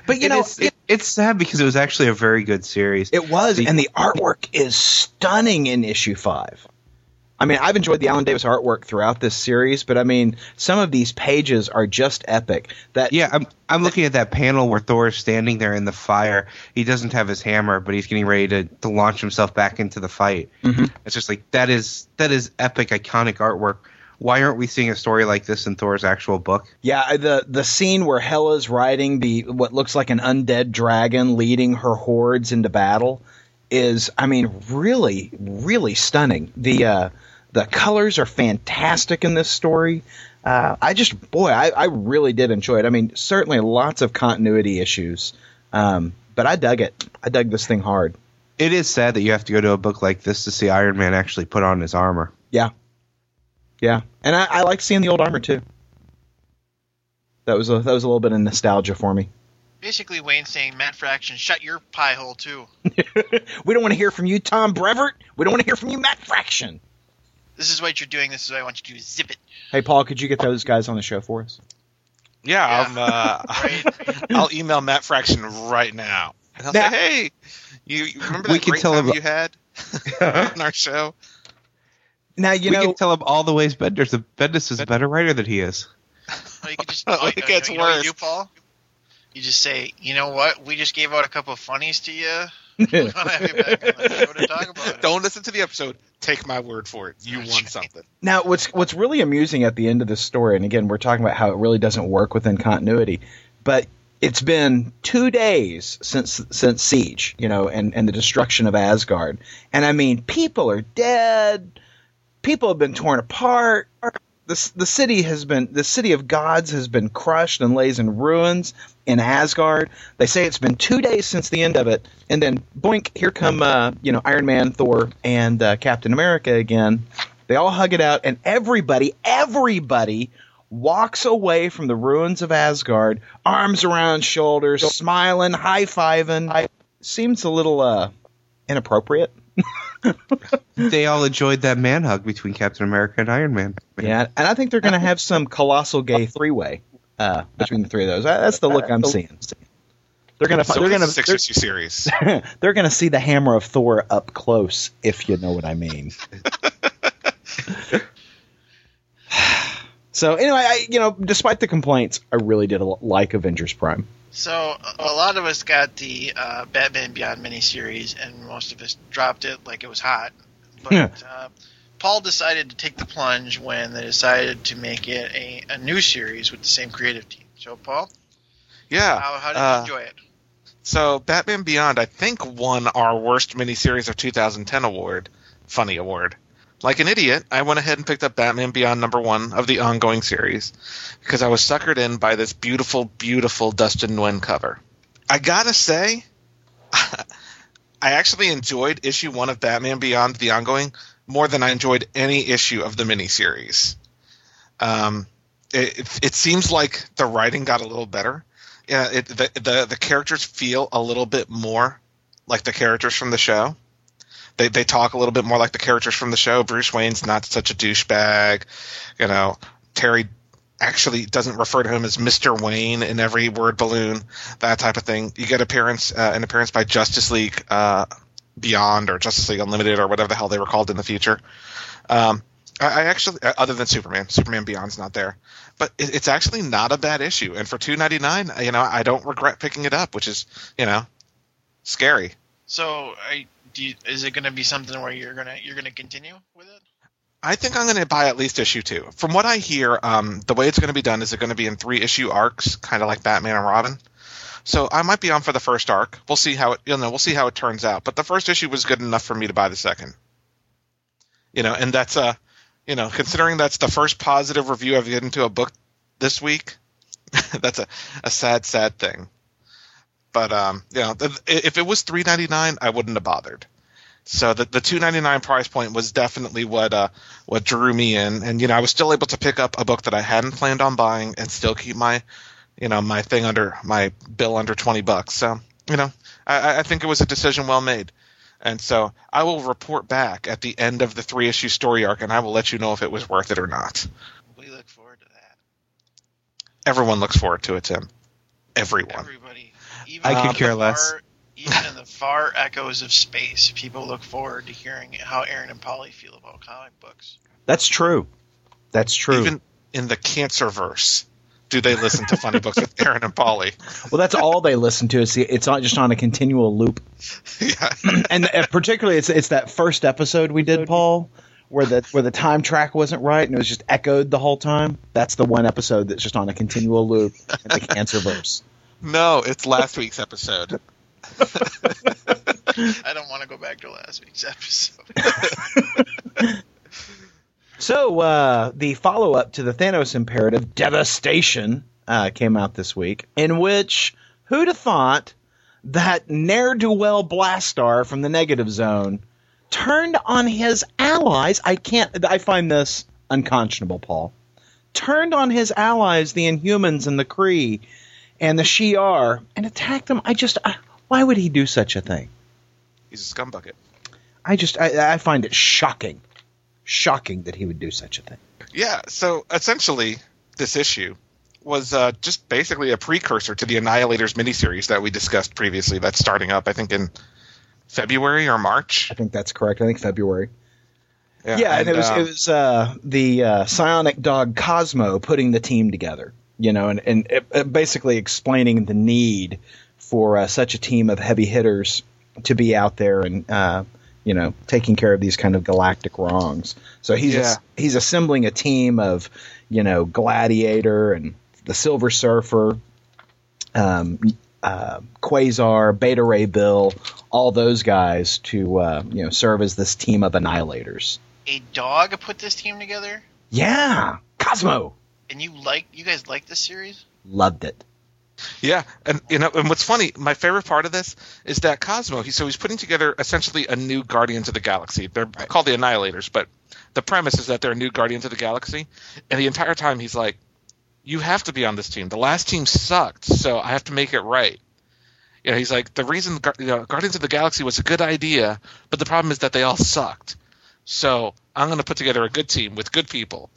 But you It know, is- it- it's sad because it was actually a very good series. It was, The- and the artwork is stunning in issue five. I mean, I've enjoyed the Alan Davis artwork throughout this series, but I mean, some of these pages are just epic. That Yeah, I'm I'm looking at that panel where Thor is standing there in the fire. He doesn't have his hammer, but he's getting ready to, to launch himself back into the fight. Mhm. It's just like that is that is epic, iconic artwork. Why aren't we seeing a story like this in Thor's actual book? yeah, the the scene where Hela's riding the what looks like an undead dragon, leading her hordes into battle, is I mean, really, really stunning. The uh, the colors are fantastic in this story. Uh, I just, boy, I, I really did enjoy it. I mean, certainly lots of continuity issues, um, but I dug it. I dug this thing hard. It is sad that you have to go to a book like this to see Iron Man actually put on his armor. Yeah, yeah, and I, I like seeing the old armor too. That was a, that was a little bit of nostalgia for me. Basically, Wayne saying, Matt Fraction, shut your pie hole too. We don't want to hear from you, Tom Brevoort. We don't want to hear from you, Matt Fraction. This is what you're doing. This is what I want you to do. Zip it. Hey, Paul, could you get those guys on the show for us? Yeah, Yeah. I'm, uh, I'll email Matt Fraction right now. And I'll Now- say, hey, you, you remember We that can great tell time him- you had on our show? Now you we know can tell him all the ways Bendis. Bendis is a better writer than he is. Or you could just, it gets you know what you worse. do, Paul? You just say, you know what? We just gave out a couple of funnies to you. To have you back on the show to talk about it. Don't listen to the episode. Take my word for it. You won something. Now, what's what's really amusing at the end of this story, and again, we're talking about how it really doesn't work within continuity, but it's been two days since since Siege, you know, and, and the destruction of Asgard, and I mean, people are dead, people have been torn apart. The, the city has been the city of gods has been crushed and lays in ruins in Asgard. They say it's been two days since the end of it, and then boink, here come uh, you know Iron Man, Thor, and uh, Captain America again. They all hug it out, and everybody, everybody walks away from the ruins of Asgard, arms around shoulders, smiling, high fiving. Seems a little uh, inappropriate. They all enjoyed that man hug between Captain America and Iron Man. Yeah, and I think they're going to have some colossal gay three way uh, between the three of those. Uh, That's the look I'm seeing. They're going to So they're going it's a to six issue series. they're going to see the hammer of Thor up close, if you know what I mean. so anyway, I, you know, despite the complaints, I really did like Avengers Prime. So a a lot of us got the uh, Batman Beyond miniseries, and most of us dropped it like it was hot. But Yeah. uh, Paul decided to take the plunge when they decided to make it a, a new series with the same creative team. So, Paul, Yeah. how, how did you uh, enjoy it? So Batman Beyond, I think, won our worst miniseries of 2010 award, funny award. Like an idiot, I went ahead and picked up Batman Beyond number one of the ongoing series because I was suckered in by this beautiful, beautiful Dustin Nguyen cover. I gotta say, I actually enjoyed issue one of Batman Beyond the ongoing more than I enjoyed any issue of the miniseries. Um, it, it, it seems like the writing got a little better yeah, it, the, the the characters feel a little bit more like the characters from the show. They they talk a little bit more like the characters from the show. Bruce Wayne's not such a douchebag, you know. Terry actually doesn't refer to him as Mister Wayne in every word balloon, that type of thing. You get appearance uh, an appearance by Justice League uh, Beyond or Justice League Unlimited or whatever the hell they were called in the future. Um, I, I actually, uh, other than Superman, Superman Beyond's not there, but it, it's actually not a bad issue. And for two ninety nine, you know, I don't regret picking it up, which is, you know, scary. So, I, you, is it going to be something where you're gonna you're gonna continue with it? I think I'm going to buy at least issue two. From what I hear, um, the way it's going to be done is it going to be in three issue arcs, kind of like Batman and Robin. So I might be on for the first arc. We'll see how it, you know, we'll see how it turns out. But the first issue was good enough for me to buy the second. You know, and that's uh, you know, considering that's the first positive review I've given to a book this week, that's a, a sad, sad thing. But um, you know, th- if it was three ninety nine, I wouldn't have bothered. So the the two ninety nine price point was definitely what uh what drew me in, and you know I was still able to pick up a book that I hadn't planned on buying and still keep my you know my thing under my bill under twenty bucks. So you know I, I think it was a decision well made, and so I will report back at the end of the three issue story arc, and I will let you know if it was worth it or not. We look forward to that. Everyone looks forward to it, Tim. Everyone. Everybody, even I could in the care less. Far, even in the far echoes of space, people look forward to hearing how Aaron and Polly feel about comic books. That's true. That's true. Even in the Cancerverse, do they listen to funny books with Aaron and Polly? well, that's all they listen to. It's it's not just on a continual loop. yeah. and uh, particularly it's it's that first episode we did, Paul, where the where the time track wasn't right and it was just echoed the whole time. That's the one episode that's just on a continual loop in the cancer verse. No, it's last week's episode. I don't want to go back to last week's episode. So uh, the follow up to the Thanos imperative, Devastation, uh, came out this week, in which who'd have thought that ne'er do well Blastar from the Negative Zone turned on his allies? I can't. I find this unconscionable, Paul. Turned on his allies, the Inhumans and the Kree and the Shi'ar, and attacked them. I just, I, why would he do such a thing? He's a scumbucket. I just, I, I find it shocking, shocking that he would do such a thing. Yeah, so essentially, this issue was uh, just basically a precursor to the Annihilators miniseries that we discussed previously. That's starting up, I think, in February or March. I think that's correct. I think February. Yeah, and, it was um, it was uh, the uh, psionic dog Cosmo putting the team together, you know, and and it, it basically explaining the need for uh, such a team of heavy hitters to be out there and uh, you know taking care of these kind of galactic wrongs. So he's Yeah. he's assembling a team of you know Gladiator and the Silver Surfer, um, uh, Quasar, Beta Ray Bill, all those guys to uh, you know serve as this team of annihilators. A dog put this team together, Yeah, Cosmo and you like you guys like this series? loved it. Yeah, and you know, and what's funny, my favorite part of this is that Cosmo. He so he's putting together essentially a new Guardians of the Galaxy. They're called the Annihilators, but the premise is that they're a new Guardians of the Galaxy. And the entire time he's like, "You have to be on this team. The last team sucked, so I have to make it right." You know, he's like, "The reason you know, Guardians of the Galaxy was a good idea, but the problem is that they all sucked. So I'm going to put together a good team with good people."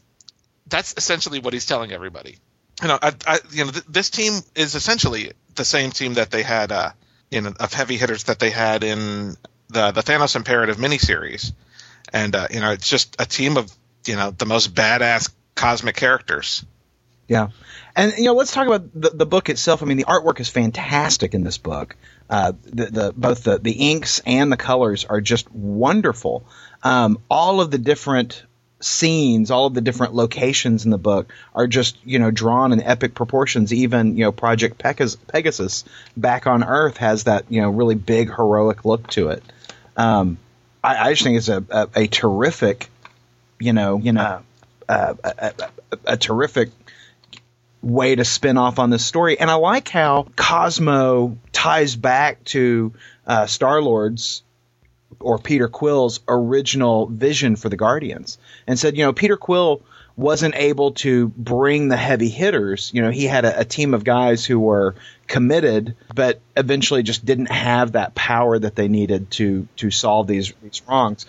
That's essentially what he's telling everybody you know, I, I, you know, th- this team is essentially the same team that they had, uh, in of heavy hitters that they had in the the Thanos Imperative miniseries, and uh, you know, it's just a team of you know the most badass cosmic characters. Yeah, and you know, let's talk about the, the book itself. I mean, the artwork is fantastic in this book. Uh, the, the both the, the inks and the colors are just wonderful. Um, all of the different scenes, all of the different locations in the book are just you know drawn in epic proportions. Even you know Project Pegasus, back on Earth has that you know really big heroic look to it. Um, I, I just think it's a, a, a terrific, you know, you know, uh, a, a, a, a terrific way to spin off on this story. And I like how Cosmo ties back to uh, Star Lord's or Peter Quill's original vision for the Guardians and said, you know, Peter Quill wasn't able to bring the heavy hitters. You know, he had a, a team of guys who were committed, but eventually just didn't have that power that they needed to to solve these these wrongs.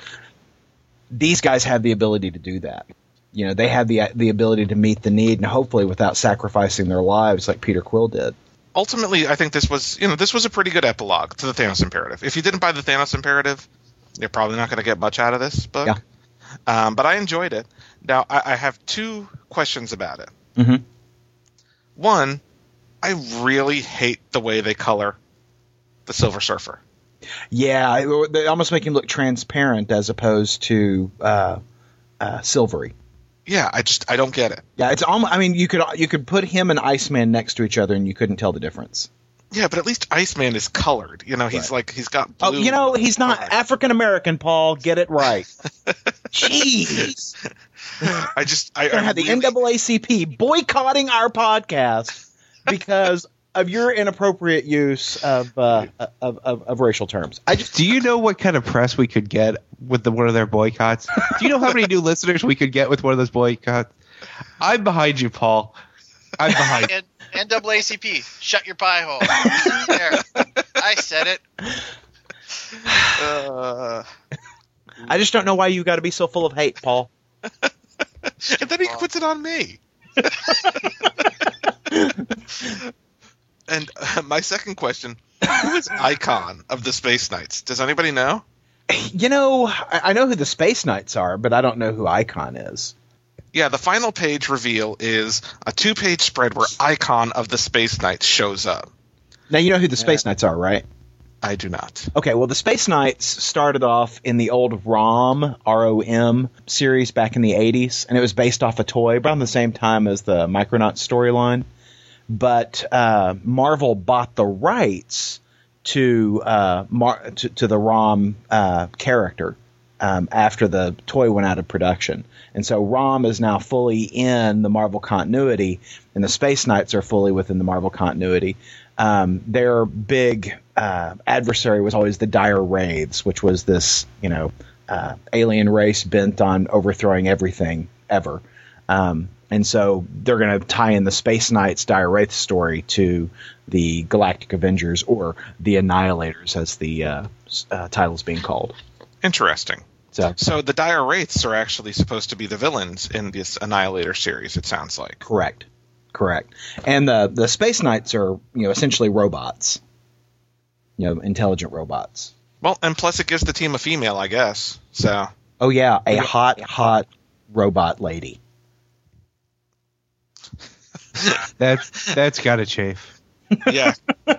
These guys have the ability to do that. You know, they have the the ability to meet the need, and hopefully without sacrificing their lives like Peter Quill did. Ultimately, I think this was you know this was a pretty good epilogue to the Thanos Imperative. If you didn't buy the Thanos Imperative, you're probably not going to get much out of this book. Yeah. Um, but I enjoyed it. Now I, I have two questions about it. Mhm. One, I really hate the way they color the Silver Surfer. Yeah, they almost make him look transparent as opposed to uh, uh, silvery. Yeah, I just I don't get it. Yeah, it's almost. I mean, you could you could put him and Iceman next to each other, and you couldn't tell the difference. Yeah, but at least Iceman is colored. You know, he's Right. like he's got Oh, you know, he's not. African American, Paul. Get it right. Jeez, I just I, I have the really- NAACP boycotting our podcast because of your inappropriate use of, uh, of, of of racial terms. I just Do you know what kind of press we could get with the, one of their boycotts? Do you know how many new listeners we could get with one of those boycotts? I'm behind you, Paul. I'm behind. you. And NAACP, shut your pie hole. there, I said it. Uh, I just don't know why you got to be so full of hate, Paul. and then he puts it on me. And uh, my second question: Who is Icon of the Space Knights? Does anybody know? You know, I, I know who the Space Knights are, but I don't know who Icon is. Yeah, the final page reveal is a two-page spread where Icon of the Space Knights shows up. Now you know who the Space Knights are, right? I do not. Okay, well, the Space Knights started off in the old ROM, R O M series back in the 80s, and it was based off a toy around the same time as the Micronauts storyline. But uh, Marvel bought the rights to, uh, Mar- to, to the ROM uh, character um, after the toy went out of production. And so ROM is now fully in the Marvel continuity, and the Space Knights are fully within the Marvel continuity. Um, their big uh, adversary was always the Dire Wraiths, which was this, you know, uh, alien race bent on overthrowing everything ever. Um, and so they're going to tie in the Space Knights Dire Wraith story to the Galactic Avengers or the Annihilators, as the uh, uh, title's being called. Interesting. So So the Dire Wraiths are actually supposed to be the villains in this Annihilator series. It sounds like. Correct. Correct. And the the space knights are, you know, essentially robots. You know, intelligent robots. Well, and plus it gives the team a female, I guess. So Oh yeah, a hot hot robot lady. That's that's gotta chafe. Yeah.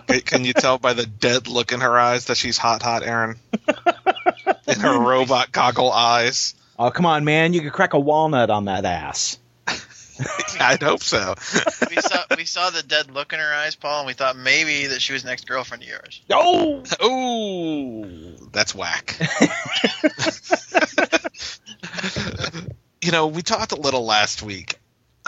Can- Can you tell by the dead look in her eyes that she's hot, hot, Aaron? In her robot goggle eyes. Oh, come on, man. You could crack a walnut on that ass. I'd hope so. We saw we saw the dead look in her eyes, Paul, and we thought maybe that she was an ex girlfriend of yours. Oh! Ooh, that's whack. you know, we talked a little last week.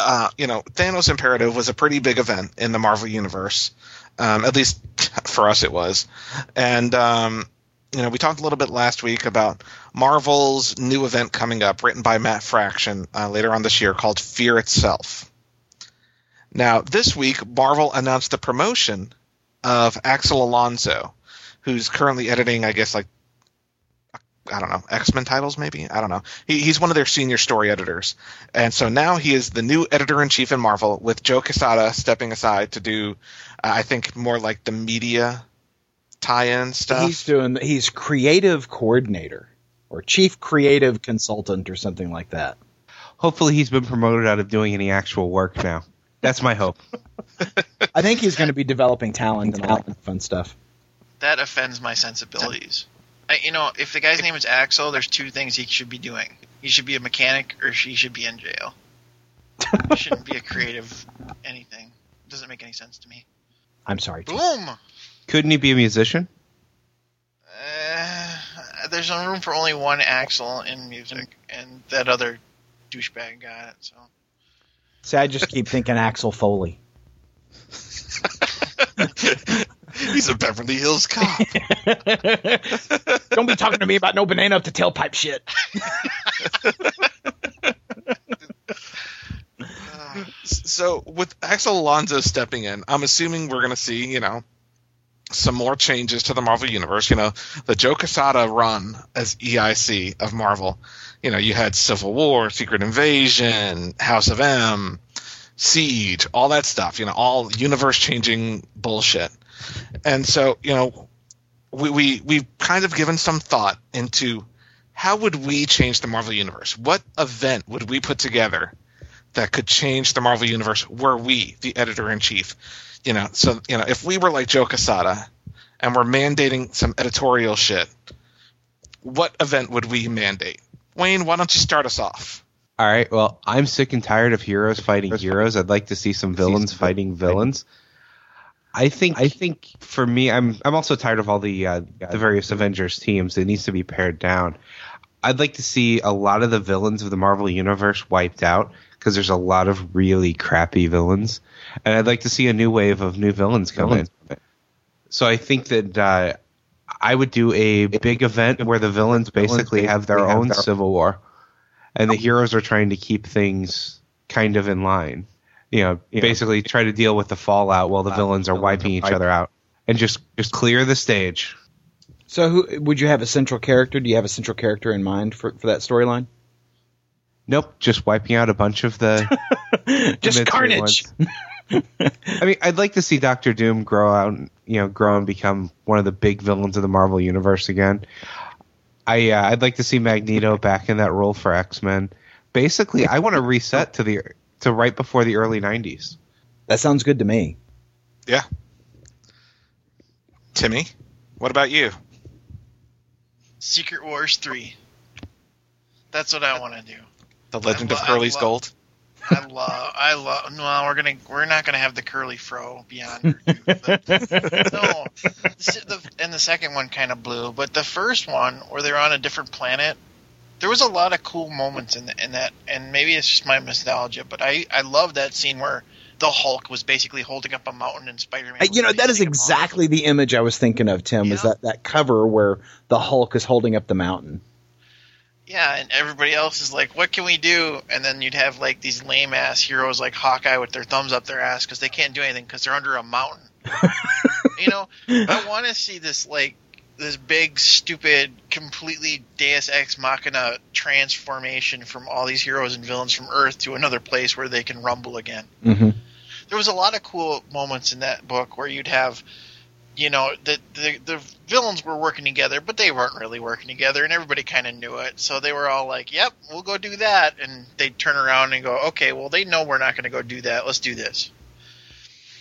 Uh, you know, Thanos Imperative was a pretty big event in the Marvel Universe. Um, at least for us, it was. And, um, you know, we talked a little bit last week about Marvel's new event coming up, written by Matt Fraction uh, later on this year, called Fear Itself. Now, this week, Marvel announced the promotion of Axel Alonso, who's currently editing, I guess, like I don't know, X Men titles, maybe. I don't know. He, he's one of their senior story editors, and so now he is the new editor in chief in Marvel, with Joe Quesada stepping aside to do, uh, I think, more like the media tie-in stuff. He's doing. He's creative coordinator or chief creative consultant or something like that. Hopefully, he's been promoted out of doing any actual work now. That's my hope. I think he's going to be developing talent and all that fun stuff. That offends my sensibilities. I, you know, if the guy's name is Axel, there's two things he should be doing. He should be a mechanic, or she should be in jail. he shouldn't be a creative anything. It Doesn't make any sense to me. I'm sorry. Boom. Couldn't he be a musician? Uh, there's no room for only one Axel in music, and that other douchebag got it. So See, I just keep thinking Axel Foley. he's a Beverly Hills cop. Don't be talking to me about no banana up the tailpipe shit. so with Axel Alonso stepping in, I'm assuming we're going to see, you know, some more changes to the Marvel universe. You know, the Joe Quesada run as EIC of Marvel. You know, you had Civil War, Secret Invasion, House of M, Siege, all that stuff. You know, all universe changing bullshit. And so, you know, we, we we've kind of given some thought into how would we change the Marvel universe? What event would we put together that could change the Marvel universe were we the editor in chief? You know, so you know, if we were like Joe Quesada and we're mandating some editorial shit, what event would we mandate? Wayne, why don't you start us off? All right. Well, I'm sick and tired of heroes fighting heroes. I'd like to see some villains fighting villains. I think. I think for me, I'm. I'm also tired of all the uh, the various Avengers teams. It needs to be pared down. I'd like to see a lot of the villains of the Marvel universe wiped out because there's a lot of really crappy villains, and I'd like to see a new wave of new villains come in. So I think that uh, I would do a big event where the villains basically have their own civil war, and the heroes are trying to keep things kind of in line. You know, basically try to deal with the fallout while the villains are wiping each other out, and just just clear the stage. So, who would you have a central character? Do you have a central character in mind for, for that storyline? Nope, just wiping out a bunch of the Just carnage. I mean, I'd like to see Doctor Doom grow out, and, you know, grow and become one of the big villains of the Marvel universe again. I uh, I'd like to see Magneto back in that role for X Men. Basically, I want to reset to the to right before the early '90s. That sounds good to me. Yeah. Timmy, what about you? Secret Wars three. That's what I want to do. The Legend I of Curly's I love- Gold. I love. I love. No, we're gonna. We're not gonna have the curly fro beyond. review, but- no, the, the, and the second one kind of blew, but the first one where they're on a different planet, there was a lot of cool moments in, the, in that, and maybe it's just my nostalgia, but I I love that scene where the Hulk was basically holding up a mountain and Spider Man. You know, that is exactly the image I was thinking of, Tim, Yeah. that, that cover where the Hulk is holding up the mountain. Yeah, and everybody else is like, "What can we do?" And then you'd have like these lame ass heroes like Hawkeye with their thumbs up their ass because they can't do anything because they're under a mountain. you know, I want to see this like this big, stupid, completely Deus Ex Machina transformation from all these heroes and villains from Earth to another place where they can rumble again. Mm-hmm. There was a lot of cool moments in that book where you'd have, you know, the the, the villains were working together, but they weren't really working together, and everybody kind of knew it. So they were all like, "Yep, we'll go do that," and they'd turn around and go, "Okay, well, they know we're not going to go do that. Let's do this."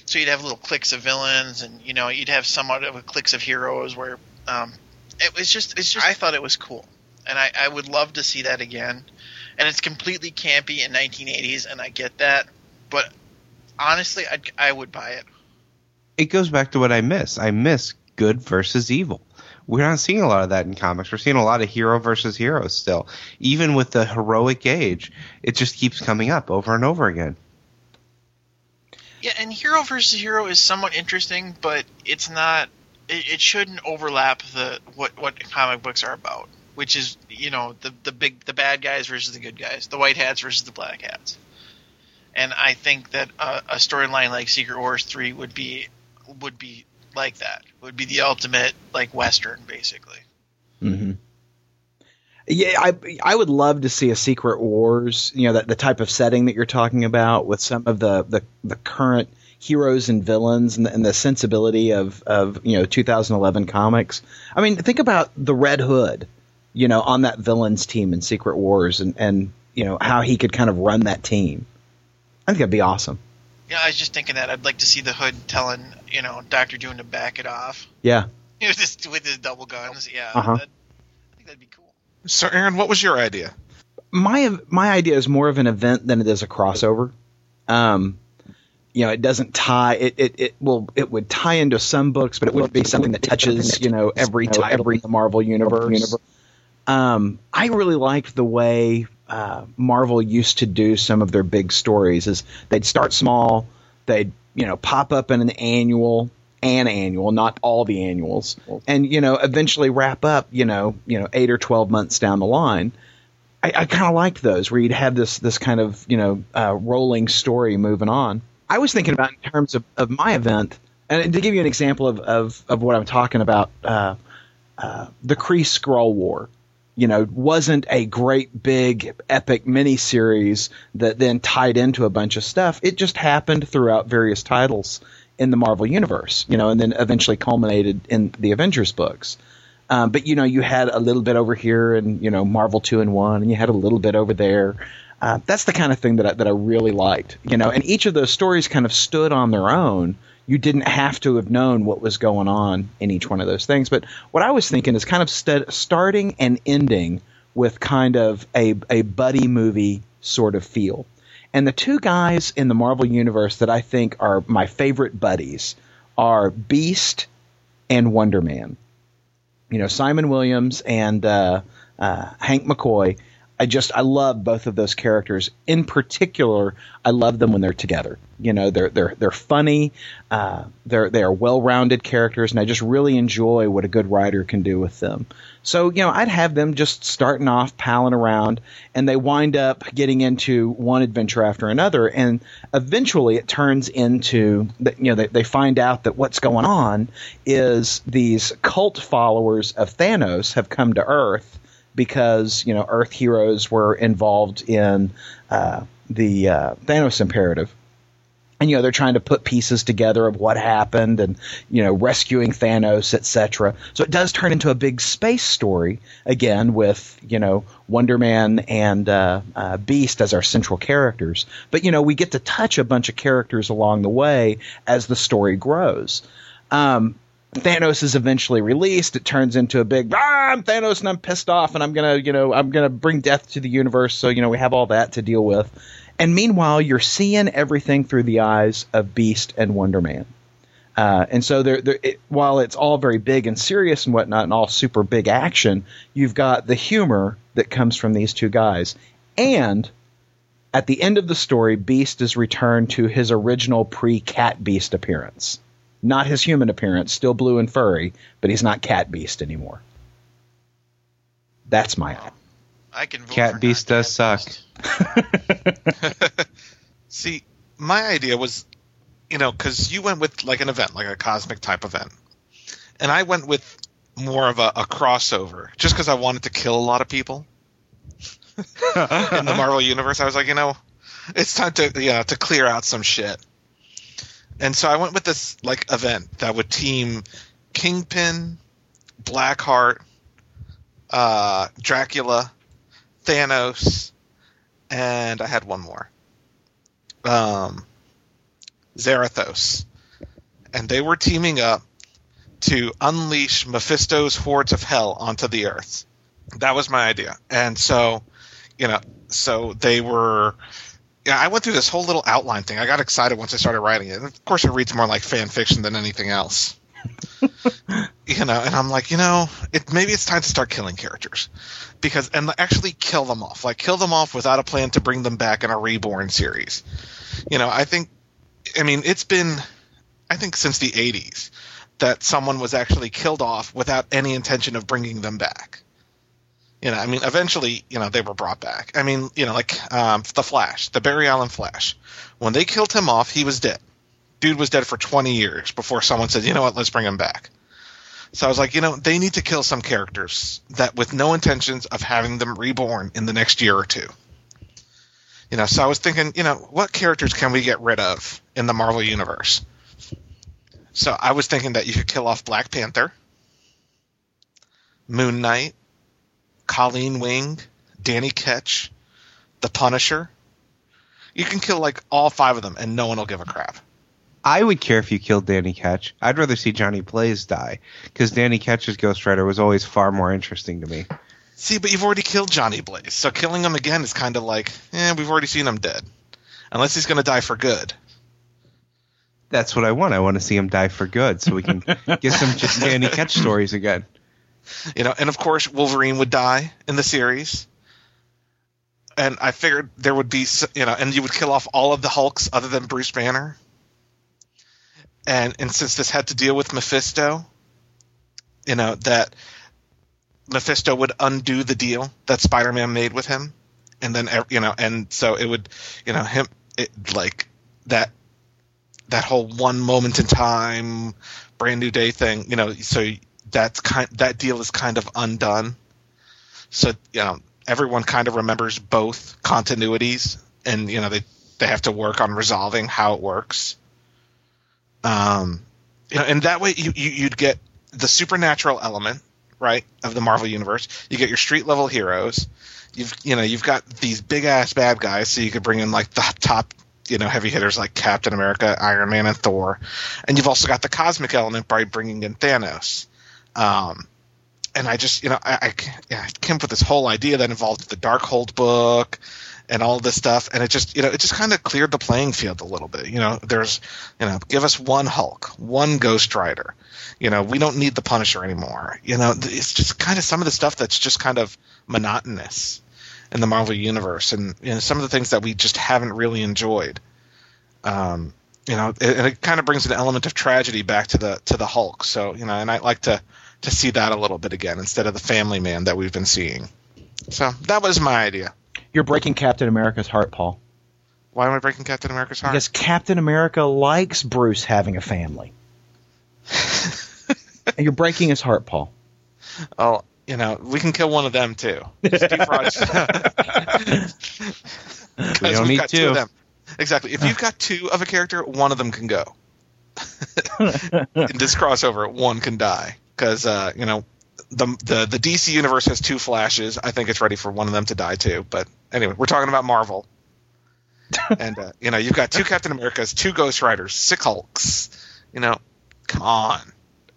so you'd have little cliques of villains, and you know you'd have somewhat of a cliques of heroes where um, it was just it's just I thought it was cool, and I, I would love to see that again. And it's completely campy in 1980s, and I get that, but honestly, I'd, I would buy it. It goes back to what I miss. I miss good versus evil. We're not seeing a lot of that in comics. We're seeing a lot of hero versus hero still. Even with the heroic age, it just keeps coming up over and over again. Yeah, and hero versus hero is somewhat interesting, but it's not. It, it shouldn't overlap the what what comic books are about, which is you know the the big the bad guys versus the good guys, the white hats versus the black hats. And I think that a, a storyline like Secret Wars three would be would be like that. Would be the ultimate like western, basically. Mm-hmm. Yeah, I I would love to see a Secret Wars, you know, that the type of setting that you're talking about with some of the the, the current heroes and villains and the, and the sensibility of of you know 2011 comics. I mean, think about the Red Hood, you know, on that villains team in Secret Wars, and and you know how he could kind of run that team. I think that'd be awesome. Yeah, I was just thinking that I'd like to see the Hood telling you know Doctor Doom to back it off. Yeah. You know, just with his double guns. Yeah, Uh-huh. that, I think that'd be cool. So, Aaron, what was your idea? my my idea is more of an event than it is a crossover. Um, you know, it doesn't tie. It, it it will it would tie into some books, but it wouldn't be something that touches you know every the Marvel universe. Um, I really liked the way uh, Marvel used to do some of their big stories. Is they'd start small, they'd you know pop up in an annual, an annual, not all the annuals, and you know eventually wrap up. You know, you know eight or twelve months down the line. I, I kind of liked those where you'd have this this kind of you know uh, rolling story moving on. I was thinking about in terms of, of my event, and to give you an example of of, of what I'm talking about, uh, uh, the Kree Skrull War. You know, wasn't a great big epic miniseries that then tied into a bunch of stuff. It just happened throughout various titles in the Marvel universe. You know, and then eventually culminated in the Avengers books. Um, but you know, you had a little bit over here, and you know, Marvel Two-in-One, and you had a little bit over there. Uh, that's the kind of thing that I, that I really liked, you know. And each of those stories kind of stood on their own. You didn't have to have known what was going on in each one of those things. But what I was thinking is kind of st- starting and ending with kind of a a buddy movie sort of feel. And the two guys in the Marvel universe that I think are my favorite buddies are Beast and Wonder Man you know Simon Williams and uh, uh, Hank McCoy. I just I love both of those characters. In particular, I love them when they're together. You know, they're they're they're funny. Uh, they're they are well rounded characters, and I just really enjoy what a good writer can do with them. So you know, I'd have them just starting off palling around, and they wind up getting into one adventure after another, and eventually it turns into that you know they, they find out that what's going on is these cult followers of Thanos have come to Earth because you know Earth heroes were involved in uh, the uh, Thanos imperative. And you know they're trying to put pieces together of what happened, and you know rescuing Thanos, etc. So it does turn into a big space story again, with you know Wonder Man and uh, uh, Beast as our central characters. But you know we get to touch a bunch of characters along the way as the story grows. Um, Thanos is eventually released. It turns into a big, ah, I'm Thanos and I'm pissed off and I'm gonna, you know, I'm gonna bring death to the universe. So, you know, we have all that to deal with. And meanwhile, you're seeing everything through the eyes of Beast and Wonder Man. Uh, and so, there, it, while it's all very big and serious and whatnot, and all super big action, you've got the humor that comes from these two guys. And at the end of the story, Beast is returned to his original pre Cat Beast appearance not his human appearance, still blue and furry, but he's not Cat Beast anymore. That's my I can vote Cat for Beast not does Cat suck. Beast. See, my idea was, you know, because you went with like an event, like a cosmic type event, and I went with more of a, a crossover, just because I wanted to kill a lot of people in the Marvel universe. I was like, you know, it's time to yeah to clear out some shit. And so I went with this like event that would team Kingpin, Blackheart, uh, Dracula, Thanos, and I had one more. Um, Zarathos. and they were teaming up to unleash Mephisto's hordes of hell onto the earth. That was my idea. And so, you know, so they were yeah, I went through this whole little outline thing. I got excited once I started writing it. And of course, it reads more like fan fiction than anything else. you know, and I'm like, you know, it maybe it's time to start killing characters because and actually kill them off. Like kill them off without a plan to bring them back in a reborn series. You know, I think I mean, it's been I think since the 80s that someone was actually killed off without any intention of bringing them back. You know, I mean, eventually, you know, they were brought back. I mean, you know, like um, the Flash, the Barry Allen Flash. When they killed him off, he was dead. Dude was dead for 20 years before someone said, you know what, let's bring him back. So I was like, you know, they need to kill some characters that with no intentions of having them reborn in the next year or two. You know, so I was thinking, you know, what characters can we get rid of in the Marvel universe? So I was thinking that you could kill off Black Panther, Moon Knight, Colleen Wing, Danny Ketch, The Punisher. You can kill like all five of them, and no one will give a crap. I would care if you killed Danny Ketch. I'd rather see Johnny Blaze die because Danny Ketch's Ghost Rider was always far more interesting to me. See, but you've already killed Johnny Blaze, so killing him again is kind of like, eh, we've already seen him dead. Unless he's going to die for good. That's what I want. I want to see him die for good, so we can get some just Danny Ketch stories again. You know, and of course Wolverine would die in the series. And I figured there would be, you know, and you would kill off all of the Hulks other than Bruce Banner. And and since this had to deal with Mephisto, you know that Mephisto would undo the deal that Spider-Man made with him, and then you know, and so it would, you know, him it, like that that whole one moment in time, brand new day thing, you know, so that's kind that deal is kind of undone. So you know, everyone kind of remembers both continuities, and you know they they have to work on resolving how it works. Um, you know, and that way you, you you'd get the supernatural element, right, of the Marvel universe. You get your street level heroes. You've you know you've got these big ass bad guys, so you could bring in like the top you know heavy hitters like Captain America, Iron Man, and Thor, and you've also got the cosmic element by bringing in Thanos. Um, and I just, you know, I, I, I came up with this whole idea that involved the Darkhold book and all this stuff, and it just, you know, it just kind of cleared the playing field a little bit. You know, there's, you know, give us one Hulk, one Ghost Rider. You know, we don't need the Punisher anymore. You know, it's just kind of some of the stuff that's just kind of monotonous in the Marvel universe, and you know, some of the things that we just haven't really enjoyed. Um, you know, and it kind of brings an element of tragedy back to the to the Hulk. So you know, and I like to to see that a little bit again instead of the Family Man that we've been seeing. So that was my idea. You're breaking Captain America's heart, Paul. Why am I breaking Captain America's heart? Because Captain America likes Bruce having a family. and you're breaking his heart, Paul. Oh, you know, we can kill one of them too. Steve Rogers. We don't need got two. of them. Exactly. If you've got two of a character, one of them can go. In this crossover, one can die because uh, you know the, the the DC universe has two Flashes. I think it's ready for one of them to die too. But anyway, we're talking about Marvel, and uh, you know you've got two Captain Americas, two Ghost Riders, six Hulks. You know, come on,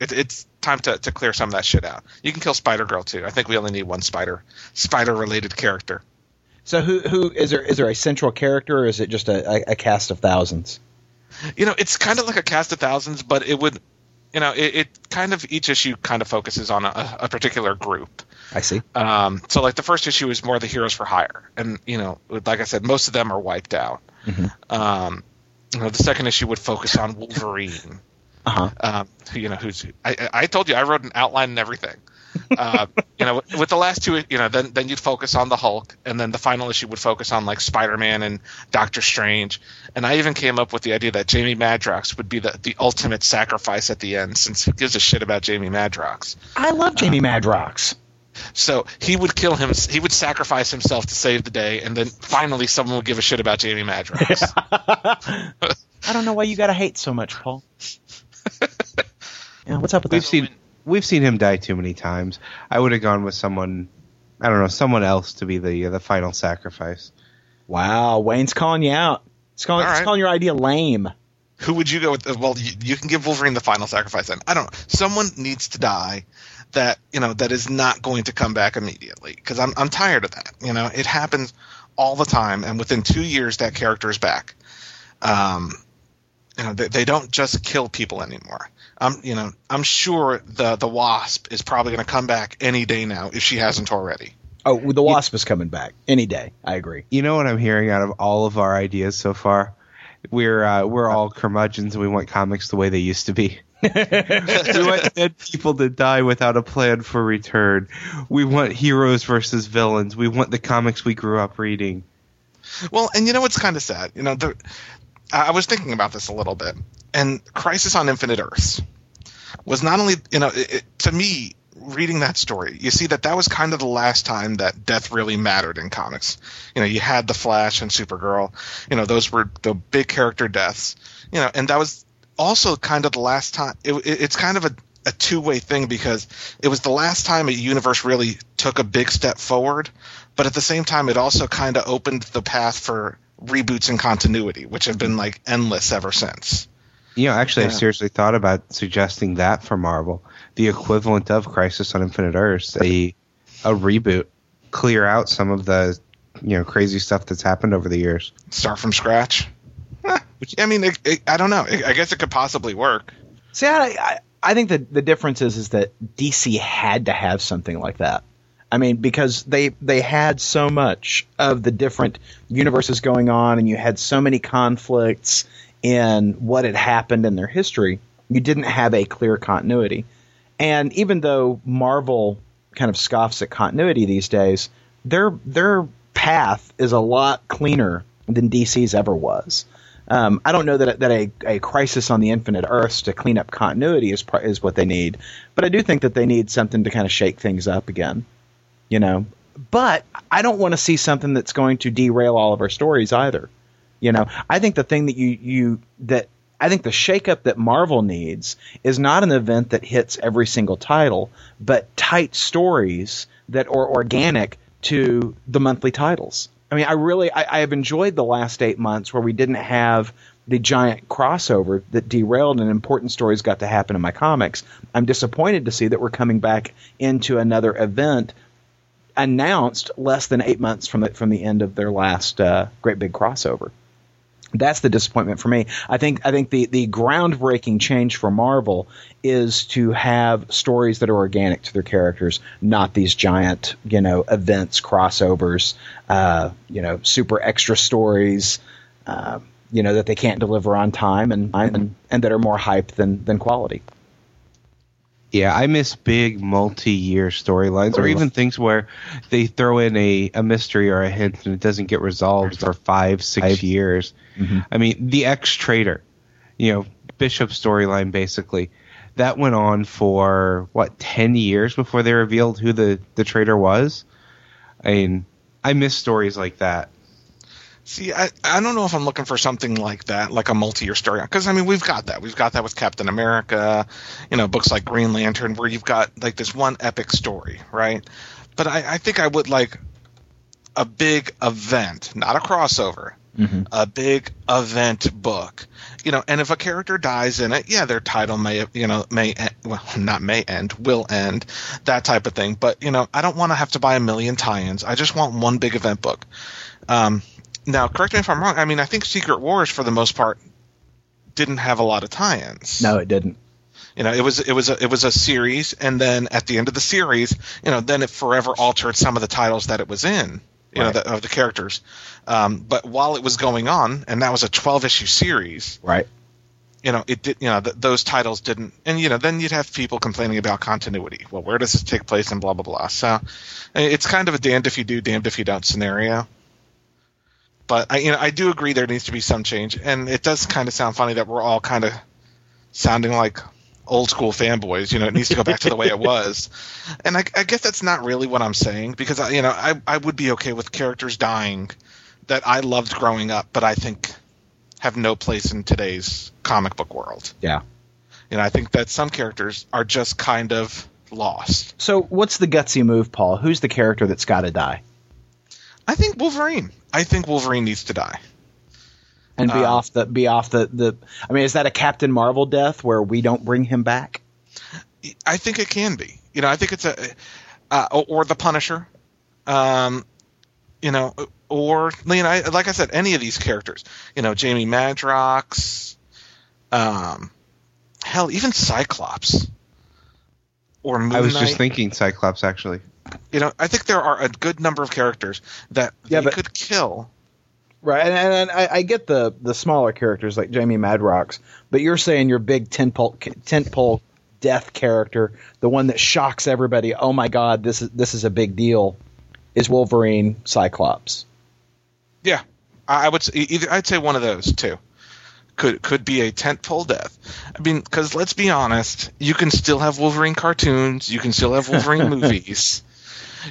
it, it's time to, to clear some of that shit out. You can kill Spider Girl too. I think we only need one Spider Spider related character. So who who is there is there a central character or is it just a, a, a cast of thousands? you know, it's kind of like a cast of thousands, but it would, you know, it, it kind of each issue kind of focuses on a, a particular group. I see. Um, so like the first issue is more the heroes for hire, and you know, like I said, most of them are wiped out. Mhm. Um, you know, the second issue would focus on Wolverine. Uh huh. um, who, you know, who's I I told you I wrote an outline and everything. Uh, you know, with the last two, you know, then then you'd focus on the Hulk, and then the final issue would focus on like Spider Man and Doctor Strange. And I even came up with the idea that Jamie Madrox would be the, the ultimate sacrifice at the end, since who gives a shit about Jamie Madrox? I love Jamie Madrox. So he would kill him. He would sacrifice himself to save the day, and then finally someone would give a shit about Jamie Madrox. I don't know why you gotta hate so much, Paul. yeah, what's up with We've that? seen we've seen him die too many times. I would have gone with someone. I don't know, someone else to be the the final sacrifice. Wow, Wayne's calling you out. It's calling, All he's right. calling your idea lame. who would you go with? Well, you, you can give Wolverine the final sacrifice. Then I don't know. Someone needs to die that you know that is not going to come back immediately because I'm I'm tired of that. You know, it happens all the time, and within two years that character is back. Um, you know, they, they don't just kill people anymore. I'm you know I'm sure the the Wasp is probably going to come back any day now if she hasn't already. Oh, the Wasp is coming back any day. I agree. You know what I'm hearing out of all of our ideas so far? We're uh, we're all curmudgeons and we want comics the way they used to be. we want dead people to die without a plan for return. We want heroes versus villains. We want the comics we grew up reading. Well, and you know what's kind of sad? You know, the, I was thinking about this a little bit, and Crisis on Infinite Earths was not only you know it, it, to me reading that story, you see that that was kind of the last time that death really mattered in comics. You know, you had the Flash and Supergirl. You know, those were the big character deaths. You know, and that was also kind of the last time. It, it, it's kind of a, a two way thing because it was the last time a universe really took a big step forward, but at the same time, it also kind of opened the path for reboots and continuity, which have been like endless ever since. You know, actually, Yeah. I seriously thought about suggesting that for Marvel, the equivalent of Crisis on Infinite Earths, a a reboot, clear out some of the you know crazy stuff that's happened over the years. Start from scratch. Eh, which, I mean, it, it, I don't know. I I guess it could possibly work. See, I, I, I think that the difference is, is that DC had to have something like that. I mean, because they they had so much of the different universes going on, and you had so many conflicts in what had happened in their history. You didn't have a clear continuity, and even though Marvel kind of scoffs at continuity these days, their their path is a lot cleaner than DC's ever was. Um, I don't know that that a, a crisis on the Infinite Earths to clean up continuity is is what they need, but I do think that they need something to kind of shake things up again, you know. But I don't want to see something that's going to derail all of our stories either. You know, I think the thing that you you that I think the shakeup that Marvel needs is not an event that hits every single title, but tight stories that are organic to the monthly titles. I mean, I really I, I have enjoyed the last eight months where we didn't have the giant crossover that derailed and important stories got to happen in my comics. I'm disappointed to see that we're coming back into another event announced less than eight months from the from the end of their last uh, great big crossover. That's the disappointment for me. I think I think the the groundbreaking change for Marvel is to have stories that are organic to their characters, not these giant you know events, crossovers, uh, you know super extra stories, uh, you know that they can't deliver on time and and, and that are more hype than than quality. Yeah, I miss big multi-year storylines, or even things where they throw in a, a mystery or a hint and it doesn't get resolved for five, six years. Mm-hmm. I mean, the X-Traitor, you know, Bishop storyline basically, that went on for what ten years before they revealed who the the traitor was. I mean, I miss stories like that. See, I, I don't know if I'm looking for something like that, like a multi-year story. Because I mean, we've got that. We've got that with Captain America, you know, books like Green Lantern, where you've got like this one epic story, right? But I, I think I would like a big event, not a crossover, a big event book. You know, and if a character dies in it, yeah, their title may, you know, may end, well, not may end, will end, that type of thing. But you know, I don't want to have to buy a million tie-ins. I just want one big event book. Um, now, correct me if I'm wrong. I mean, I think Secret Wars, for the most part, didn't have a lot of tie-ins. No, it didn't. You know, it was it was a, it was a series, and then at the end of the series, you know, then it forever altered some of the titles that it was in. You Right. know, the, of the characters. Um, but while it was going on, and that was a 12 issue series, Right. you know, it did. You know, th- those titles didn't. And you know, then you'd have people complaining about continuity. Well, where does this take place, and blah blah blah. So, it's kind of a damned if you do, damned if you don't scenario. But I, you know, I do agree there needs to be some change, and it does kind of sound funny that we're all kind of sounding like old school fanboys. You know, it needs to go back to the way it was, and I, I guess that's not really what I'm saying because I, you know, I I would be okay with characters dying that I loved growing up, but I think have no place in today's comic book world. Yeah. You know, I think that some characters are just kind of lost. So, what's the gutsy move, Paul? Who's the character that's got to die? I think Wolverine. I think Wolverine needs to die. and be Um, off the be off the the. I mean, is that a Captain Marvel death where we don't bring him back? I think it can be. You know, I think it's a, uh, or or the Punisher, um, you know, or you know, like I said, any of these characters. You know, Jamie Madrox, um, hell, even Cyclops, or Moon I was Knight. just thinking Cyclops actually. You know, I think there are a good number of characters that Yeah, they but- could kill. Right, and, and, and I, I get the the smaller characters like Jamie Madrox, but you're saying your big tentpole tentpole death character, the one that shocks everybody. Oh my God, this is this is a big deal. Is Wolverine Cyclops? Yeah, I I would say either. I'd say one of those two could could be a tentpole death. I mean, because let's be honest, you can still have Wolverine cartoons, you can still have Wolverine movies,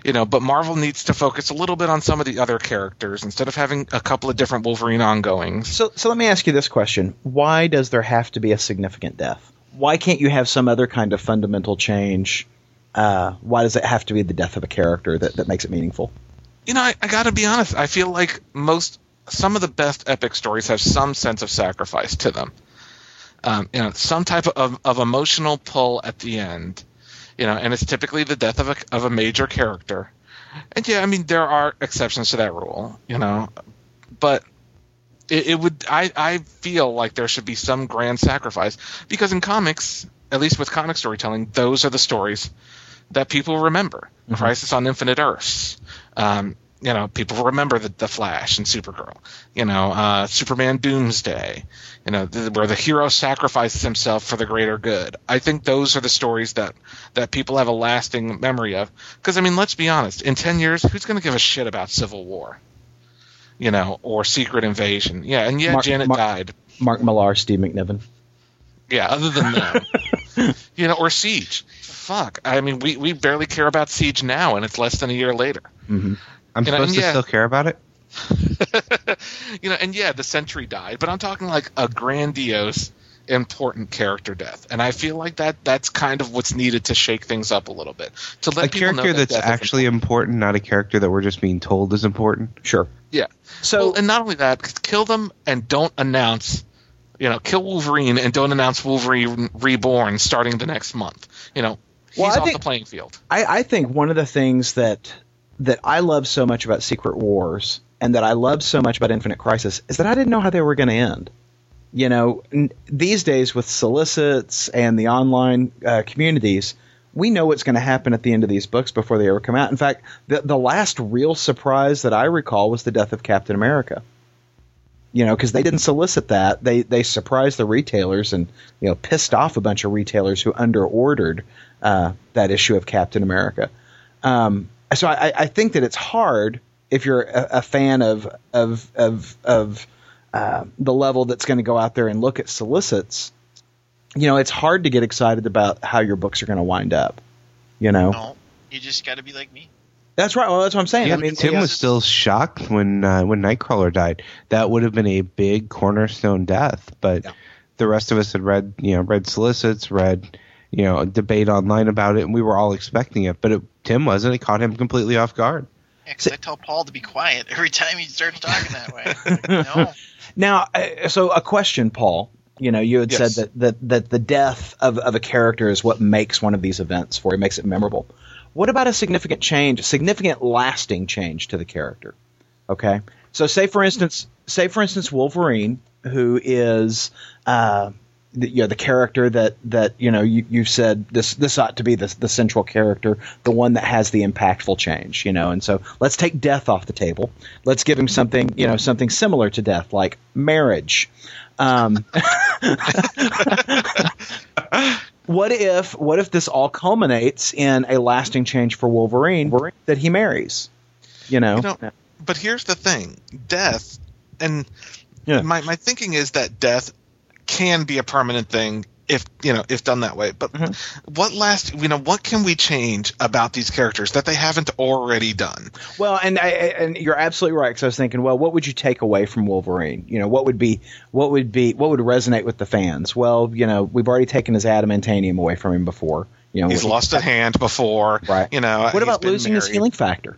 you know. But Marvel needs to focus a little bit on some of the other characters instead of having a couple of different Wolverine ongoings. So so let me ask you this question: Why does there have to be a significant death? Why can't you have some other kind of fundamental change? Uh, why does it have to be the death of a character that, that makes it meaningful? you know, I, I got to be honest. I feel like most, some of the best epic stories have some sense of sacrifice to them. Um, you know, some type of, of emotional pull at the end. You know, and it's typically the death of a of a major character. And yeah, I mean there are exceptions to that rule. You know, but it, it would. I I feel like there should be some grand sacrifice because in comics, at least with comic storytelling, those are the stories that people remember. Crisis on Infinite Earths. Um, you know, people remember the, the Flash and Supergirl. You know, uh, Superman Doomsday. You know, th- where the hero sacrifices himself for the greater good. I think those are the stories that that people have a lasting memory of. Because I mean, let's be honest. In ten years, who's going to give a shit about Civil War? You know, or Secret Invasion? Yeah, and yeah, Mark- Janet Mark- died. Mark Millar, Steve McNiven. Yeah, other than that you know, or Siege. Fuck. I mean, we, we barely care about Siege now, and it's less than a year later. hmm I'm You know, supposed and to yeah. still care about it. you know, and yeah, the Sentry died, but I'm talking like a grandiose, important character death, and I feel like that that's kind of what's needed to shake things up a little bit to let A people know character that that's actually important, not a character that we're just being told is important. Sure. Yeah. So well, and not only that, kill them and don't announce. You know, kill Wolverine and don't announce Wolverine reborn starting the next month. You know, he's Well, off think- the playing field. I, I think one of the things that that I love so much about Secret Wars and that I love so much about Infinite Crisis is that I didn't know how they were going to end. You know, n- these days with solicits and the online uh, communities, we know what's going to happen at the end of these books before they ever come out. In fact, the the last real surprise that I recall was the death of Captain America. You know, because they didn't solicit that. They they surprised the retailers and you know pissed off a bunch of retailers who under ordered uh, that issue of Captain America. Um, so I, I think that it's hard if you're a, a fan of of of of uh, the level that's going to go out there and look at solicits. You know, it's hard to get excited about how your books are going to wind up. You know, No, you just got to be like me. that's right. Well, that's what I'm saying. Yeah, I mean, Tim was still shocked when uh, when Nightcrawler died. That would have been a big cornerstone death, but Yeah. the rest of us had read, you know, read solicits, read, you know, debate online about it, and we were all expecting it. But it, Tim wasn't. It caught him completely off guard. Yeah, 'cause I tell Paul to be quiet every time he starts talking that way. Like, no, Now, uh, so a question, Paul. You know, you had Yes. said that, that that the death of, of a character is what makes one of these events for it makes it memorable. What about a significant change, a significant lasting change to the character? Okay, so say for instance, say for instance, Wolverine, who is, uh, the, you know, the character that that you know you you said this this ought to be the the central character, the one that has the impactful change, you know. And so let's take death off the table. Let's give him something, you know, something similar to death, like marriage. Um, what if what if this all culminates in a lasting change for Wolverine that he marries? You know, You know, but here's the thing: death, and Yeah. my my thinking is that death can be a permanent thing if you know if done that way. But Mm-hmm. what last you know what can we change about these characters that they haven't already done? Well, and I, and you're absolutely right. Because I was thinking, well, what would you take away from Wolverine? You know, what would be what would be what would resonate with the fans? Well, you know, we've already taken his adamantium away from him before. You know, He's he- lost a hand before, Right. You know, What about losing his healing factor?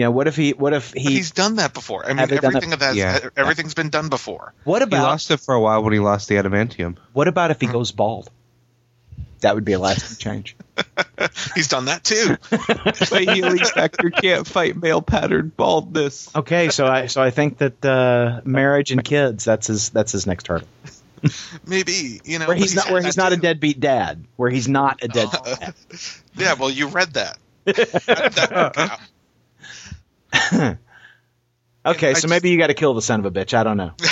You know, what if he? What if But he? he's done that before. I mean, Have they done everything of that, Yeah. everything's been done before. What about? He lost it for a while when he lost the adamantium. What about if he goes bald? That would be a lasting change. He's done that too. My healing factor can't fight male pattern baldness. Okay, so I so I think that uh, marriage and kids that's his that's his next hurdle. Maybe you know Where he's but not where he's that not a deadbeat dad. Where he's not a deadbeat dad. Yeah, well, you read that. that, that worked out. Okay, so just- maybe you got to kill the son of a bitch. I don't know.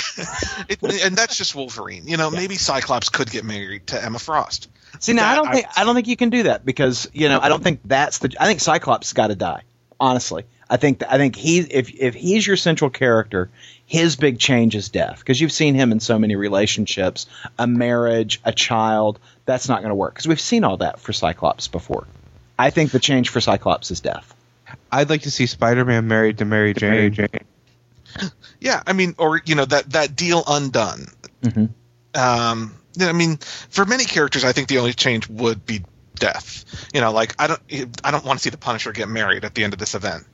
It, and that's just Wolverine. You know, maybe Cyclops could get married to Emma Frost. See, now I don't I- think I don't think you can do that because you know I don't think that's the. I think Cyclops got to die. Honestly, I think I think he if if he's your central character, his big change is death because you've seen him in so many relationships, a marriage, a child. That's not going to work because we've seen all that for Cyclops before. I think the change for Cyclops is death. I'd like to see Spider-Man married to Mary Jane. Yeah, I mean, or you know that that deal undone. Mhm. Um, I mean, for many characters, I think the only change would be death. You know, like I don't, I don't want to see the Punisher get married at the end of this event.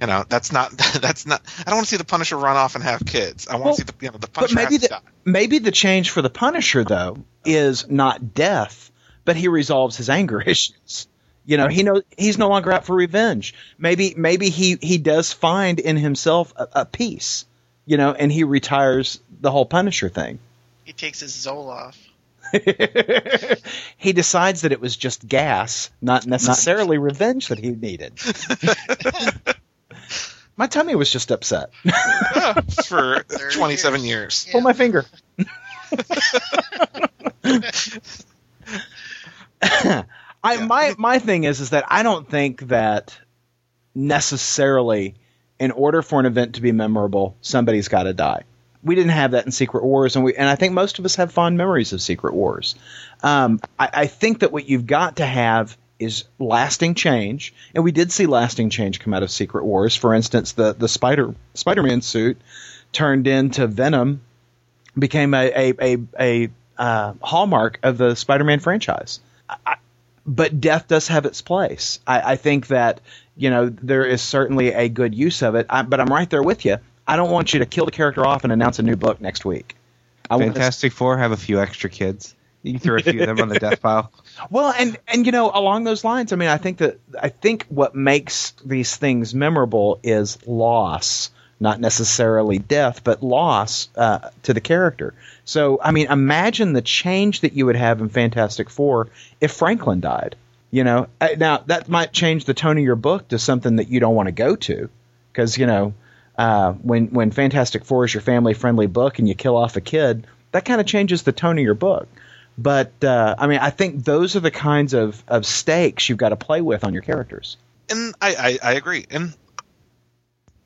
You know, that's not, that's not. I don't want to see the Punisher run off and have kids. I want Well, to see the, you know, the Punisher. But Punisher maybe the die. maybe the change for the Punisher though is not death, but he resolves his anger issues. You know, he knows he's no longer out for revenge. Maybe maybe he he does find in himself a, a peace. You know, and he retires the whole Punisher thing. He takes his Zoloft. he decides that it was just gas, not necessarily revenge that he needed. My tummy was just upset. Yeah, for 27 years. years. Pull my finger. I Yeah. my my thing is is that I don't think that necessarily in order for an event to be memorable, somebody's got to die. We didn't have that in Secret Wars, and we and I think most of us have fond memories of Secret Wars. Um, I, I think that what you've got to have is lasting change, and we did see lasting change come out of Secret Wars. For instance, the the Spider Spider Man suit turned into Venom became a a a, a uh, hallmark of the Spider-Man franchise. I, but death does have its place. I, I think that you know there is certainly a good use of it. I, but I'm right there with you. I don't want you to kill the character off and announce a new book next week. I want to- Fantastic Four have a few extra kids. You can throw a few of them on the death pile. Well, and and you know, along those lines, I mean, I think that I think what makes these things memorable is loss, not necessarily death, but loss uh, to the character. So, I mean, imagine the change that you would have in Fantastic Four if Franklin died. You know, Uh, now that might change the tone of your book to something that you don't want to go to, because you know, uh, when when Fantastic Four is your family friendly book and you kill off a kid, that kind of changes the tone of your book. But uh, I mean, I think those are the kinds of, of stakes you've got to play with on your characters. and I, I, I agree. And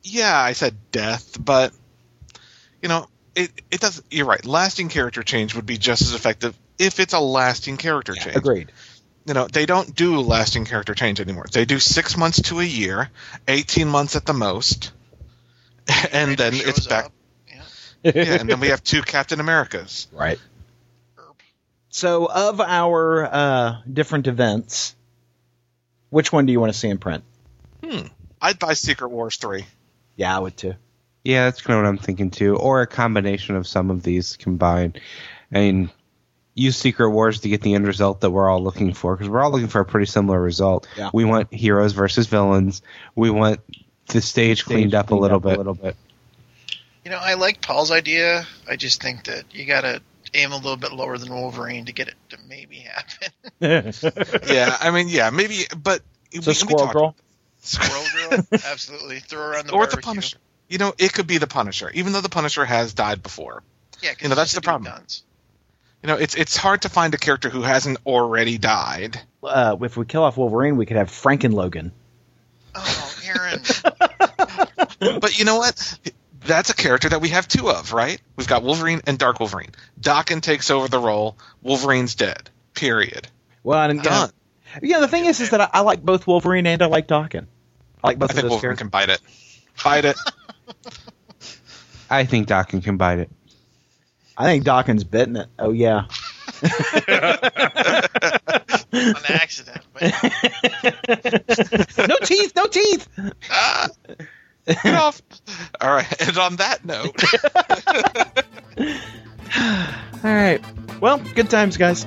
yeah, I said death, but you know, it it does. You're right. Lasting character change would be just as effective if it's a lasting character change. Agreed. You know, they don't do lasting character change anymore. They do six months to a year, eighteen months at the most, and then it's back. Yeah. Yeah, and then we have two Captain Americas. Right. So, of our uh, different events, which one do you want to see in print? Hmm. I'd buy Secret Wars three. Yeah, I would too. Yeah, that's kind of what I'm thinking too, or a combination of some of these combined. I mean, use Secret Wars to get the end result that we're all looking for, because we're all looking for a pretty similar result. Yeah. We want heroes versus villains. We want the stage cleaned up a little bit. A little bit. You know, I like Paul's idea. I just think that you got to aim a little bit lower than Wolverine to get it to maybe happen. Yeah, I mean, yeah, maybe, but so, we- we Squirrel talked- Girl. Squirrel Girl, absolutely. Throw her on the or the barbecue. Punisher. You know, it could be the Punisher, even though the Punisher has died before. Yeah, 'cause You know, that's the problem. Guns. You know, it's it's hard to find a character who hasn't already died. Uh, if we kill off Wolverine, we could have Franken Logan. Oh, Aaron. But you know what? That's a character that we have two of, right? We've got Wolverine and Dark Wolverine. Daken takes over the role. Wolverine's dead. Period. Well, and, and Done. yeah, the thing is, is that I, I like both Wolverine and I like Daken. I like both I of think those Wolverine characters. can bite it. Bite it. I think Doc can bite it. I think Daken's bitten it. Oh yeah. on accident. But, no teeth, no teeth. Ah, get off. All right. And on that note, All right. Well, good times, guys.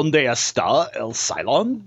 ¿Dónde está el Cylon?